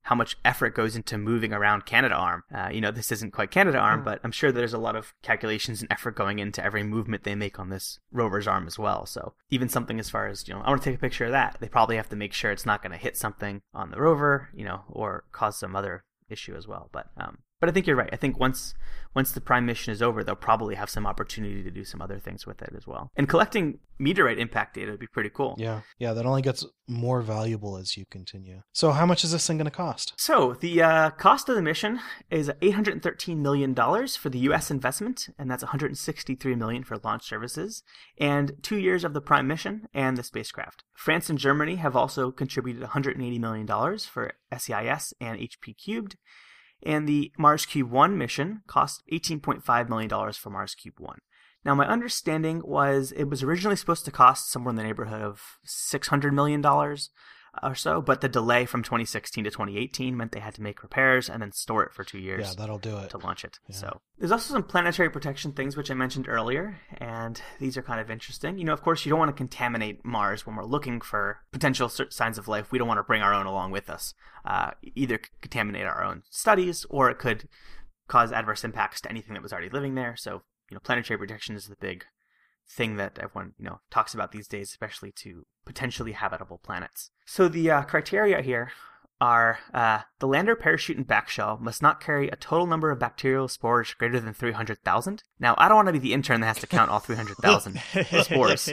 how much effort goes into moving around Canadarm. Uh, you know, this isn't quite Canadarm, but I'm sure there's a lot of calculations and effort going into every movement they make on this rover's arm as well. So even something as far as, you know, I want to take a picture of that, they probably have to make sure it's not going to hit something on the rover, you know, or cause some other issue as well. But um, but I think you're right. I think once once the prime mission is over, they'll probably have some opportunity to do some other things with it as well. And collecting meteorite impact data would be pretty cool.
Yeah. Yeah, that only gets more valuable as you continue. So how much is this thing going to cost?
So the uh, cost of the mission is 813 million dollars for the U.S. investment, and that's 163 million for launch services, and two years of the prime mission and the spacecraft. France and Germany have also contributed 180 million dollars for SEIS and HP cubed, and the Mars Cube 1 mission cost $18.5 million for Mars Cube 1. Now, my understanding was it was originally supposed to cost somewhere in the neighborhood of $600 million or so, but the delay from 2016 to 2018 meant they had to make repairs and then store it for two years
Yeah, that'll do it.
to launch it.
Yeah.
So there's also some planetary protection things which I mentioned earlier, and these are kind of interesting. You know, of course, you don't want to contaminate Mars when we're looking for potential signs of life. We don't want to bring our own along with us. Uh, either contaminate our own studies, or it could cause adverse impacts to anything that was already living there. So you know, planetary protection is the big thing that everyone you know talks about these days, especially to potentially habitable planets. So the uh, criteria here are uh, the lander parachute and backshell must not carry a total number of bacterial spores greater than 300,000. Now, I don't want to be the intern that has to count all 300,000 spores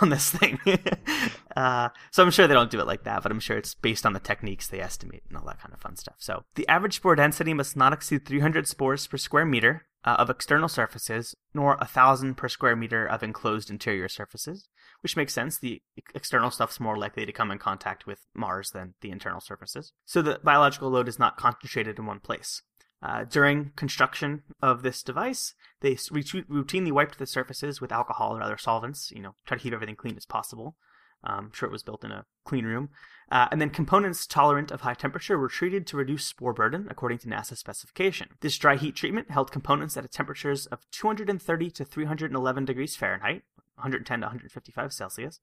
on this thing. uh, so I'm sure they don't do it like that, but I'm sure it's based on the techniques they estimate and all that kind of fun stuff. So the average spore density must not exceed 300 spores per square meter uh, of external surfaces, nor a thousand per square meter of enclosed interior surfaces, which makes sense. The ex- external stuff's more likely to come in contact with Mars than the internal surfaces. So the biological load is not concentrated in one place. Uh, during construction of this device, they routinely wiped the surfaces with alcohol or other solvents, you know, try to keep everything clean as possible. Um, I'm sure it was built in a clean room. Uh, and then components tolerant of high temperature were treated to reduce spore burden according to NASA specification. This dry heat treatment held components at temperatures of 230 to 311 degrees Fahrenheit, 110 to 155 Celsius,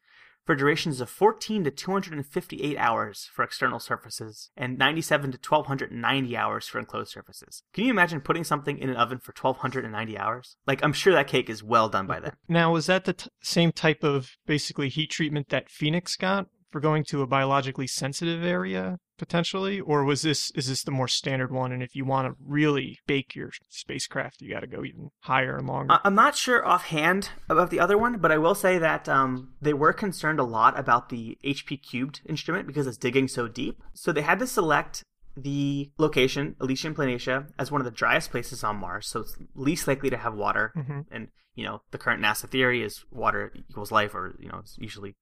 for durations of 14 to 258 hours for external surfaces and 97 to 1290 hours for enclosed surfaces. Can you imagine putting something in an oven for 1290 hours? Like, I'm sure that cake is well done by then.
Now, was that the t- same type of basically heat treatment that Phoenix got for going to a biologically sensitive area potentially, or was this is this the more standard one? And if you want to really bake your spacecraft, you got to go even higher and longer.
I'm not sure offhand about the other one, but I will say that um, they were concerned a lot about the HP cubed instrument because it's digging so deep. So they had to select the location, Elysium Planitia, as one of the driest places on Mars, so it's least likely to have water.
Mhm.
And you know, the current NASA theory is water equals life, or you know, it's usually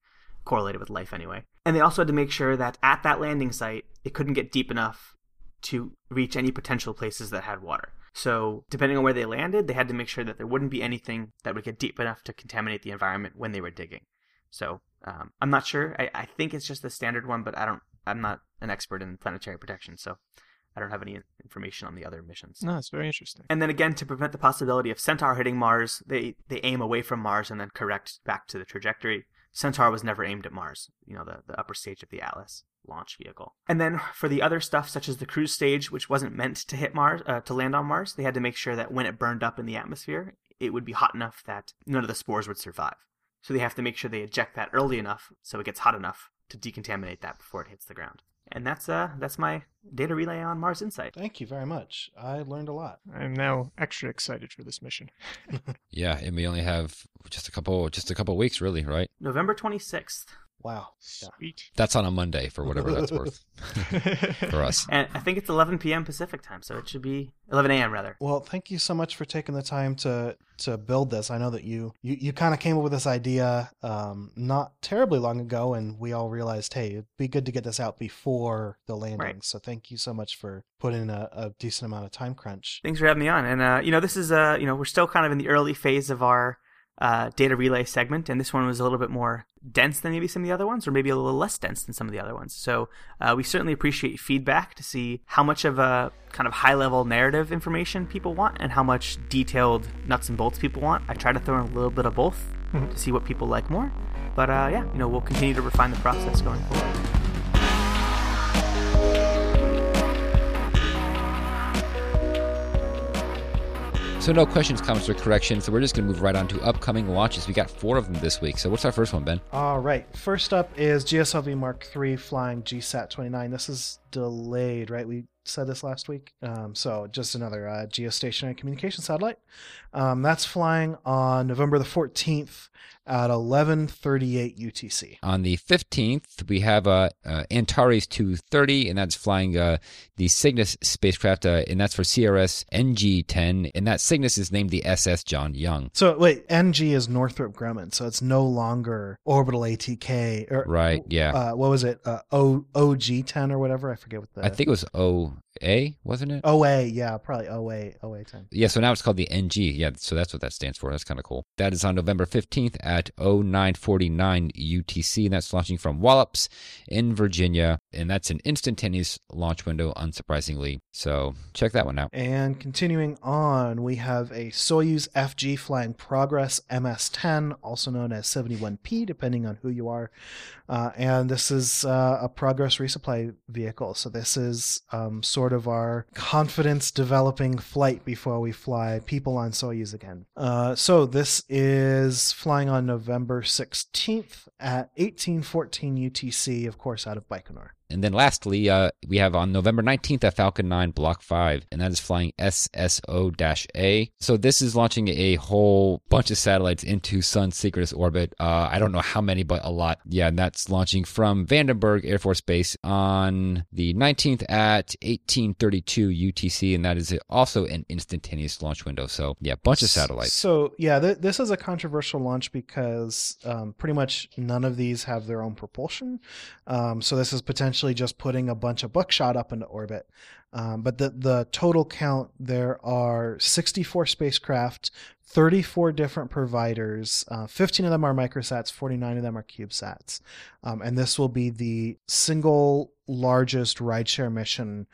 correlated with life anyway. And they also had to make sure that at that landing site, it couldn't get deep enough to reach any potential places that had water. So, depending on where they landed, they had to make sure that there wouldn't be anything that would get deep enough to contaminate the environment when they were digging. So, um, I'm not sure. I, I think it's just the standard one, but I don't. I'm not an expert in planetary protection, so I don't have any information on the other missions.
No, it's very interesting.
And then again, to prevent the possibility of Centaur hitting Mars, they, they aim away from Mars and then correct back to the trajectory. Centaur was never aimed at Mars, you know, the, the upper stage of the Atlas launch vehicle. And then for the other stuff, such as the cruise stage, which wasn't meant to hit Mars, uh, to land on Mars, they had to make sure that when it burned up in the atmosphere, it would be hot enough that none of the spores would survive. So they have to make sure they eject that early enough so it gets hot enough to decontaminate that before it hits the ground. And that's uh that's my data relay on Mars Insight.
Thank you very much. I learned a lot.
I'm now extra excited for this mission.
Yeah, and we only have just a couple just a couple weeks really, right?
November 26th.
Wow. Yeah.
Sweet.
That's on a Monday for whatever that's worth for us.
And I think it's 11 p.m. Pacific time, so it should be 11 a.m. rather.
Well, thank you so much for taking the time to to build this. I know that you you, you kind of came up with this idea um, not terribly long ago, and we all realized, hey, it'd be good to get this out before the landing.
Right.
So thank you so much for putting in a, a decent amount of time crunch.
Thanks for having me on. And uh, you know, this is uh, you know, we're still kind of in the early phase of our uh, data relay segment, and this one was a little bit more dense than maybe some of the other ones, or maybe a little less dense than some of the other ones. So uh, we certainly appreciate feedback to see how much of a kind of high level narrative information people want and how much detailed nuts and bolts people want. I try to throw in a little bit of both
Mhm.
to see what people like more. But uh, yeah, you know, we'll continue to refine the process going forward.
So no questions, comments, or corrections. So we're just gonna move right on to upcoming launches. We got four of them this week. So what's our first one, Ben?
All right. First up is GSLV Mark III flying GSAT 29. This is delayed, right? We said this last week. Um, so just another uh, geostationary communication satellite. Um, that's flying on November the 14th at 11:38 UTC.
On the 15th, we have uh, uh, Antares 230, and that's flying uh, the Cygnus spacecraft, uh, and that's for CRS NG10, and that Cygnus is named the SS John Young.
So wait, NG is Northrop Grumman, so it's no longer orbital ATK or
Right, yeah.
Uh, what was it? Uh, o OG10 or whatever. I forget what the
I think it was OA, wasn't it?
OA. Yeah, probably OA OA10.
Yeah, so now it's called the NG. Yeah, so that's what that stands for. That's kind of cool. That is on November 15th at 0949 UTC, and that's launching from Wallops in Virginia, and that's an instantaneous launch window, unsurprisingly. So check that one out.
And continuing on, we have a Soyuz FG flying Progress MS-10, also known as 71P, depending on who you are. Uh, and this is uh, a Progress resupply vehicle. So this is um, sort of our confidence developing flight before we fly people on Soyuz again. Uh, so this is flying on November 16th at 1814 UTC, of course, out of Baikonur.
And then lastly, uh, we have on November 19th a Falcon 9 Block 5, and that is flying SSO A. So this is launching a whole bunch of satellites into Sun synchronous orbit. Uh, I don't know how many, but a lot. Yeah, and that's launching from Vandenberg Air Force Base on the 19th at 1832 UTC, and that is also an instantaneous launch window. So yeah, bunch of satellites.
So yeah, th- this is a controversial launch because um, pretty much none of these have their own propulsion. Um, so this is potentially just putting a bunch of buckshot up into orbit. Um, but the the total count there are 64 spacecraft, 34 different providers. Uh, 15 of them are microsats, 49 of them are CubeSats, um, and this will be the single largest rideshare mission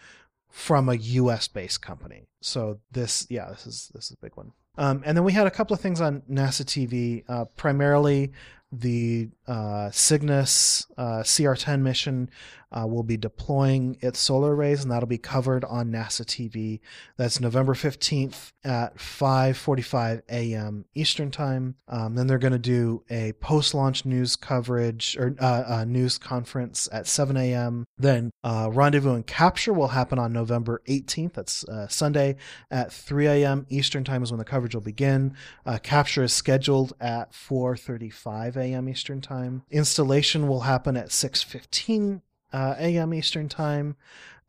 from a U.S. based company. So this, yeah, this is this is a big one. Um, and then we had a couple of things on NASA TV, uh, primarily the uh, Cygnus uh, CR10 mission uh, will be deploying its solar arrays, and that'll be covered on NASA TV. That's November 15th at 5:45 a.m. Eastern Time. Um, then they're going to do a post-launch news coverage or uh, uh, news conference at 7 a.m. Then uh, rendezvous and capture will happen on November 18th. That's uh, Sunday at 3 a.m. Eastern Time is when the coverage will begin. Capture is scheduled at 4:35 a.m. Eastern Time. Installation will happen at 6:15 uh, a.m. Eastern Time.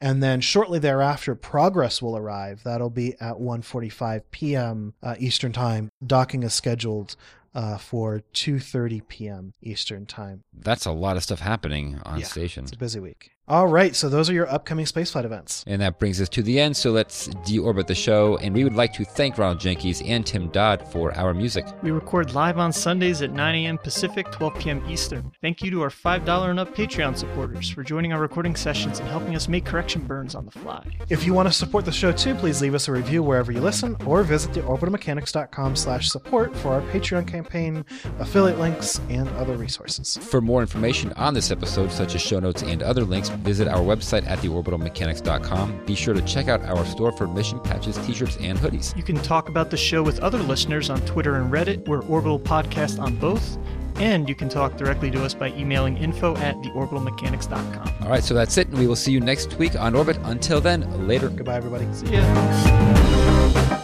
And then shortly thereafter, Progress will arrive. That'll be at 1:45 p.m. Uh, Eastern Time. Docking is scheduled uh, for 2:30 p.m. Eastern Time.
That's a lot of stuff happening on
Yeah.
station.
It's a busy week. All right, so those are your upcoming spaceflight events.
And that brings us to the end, so let's deorbit the show. And we would like to thank Ronald Jenkees and Tim Dodd for our music.
We record live on Sundays at 9 a.m. Pacific, 12 p.m. Eastern. Thank you to our $5 and up Patreon supporters for joining our recording sessions and helping us make correction burns on the fly.
If you want to support the show too, please leave us a review wherever you listen, or visit theorbitalmechanics.com slash support for our Patreon campaign, affiliate links, and other resources.
For more information on this episode, such as show notes and other links, visit our website at theorbitalmechanics.com. Be sure to check out our store for mission patches, t-shirts, and hoodies.
You can talk about the show with other listeners on Twitter and Reddit. We're Orbital Podcast on both. And you can talk directly to us by emailing info at theorbitalmechanics.com.
All right, so that's it, and we will see you next week on Orbit. Until then, later.
Goodbye, everybody.
See ya.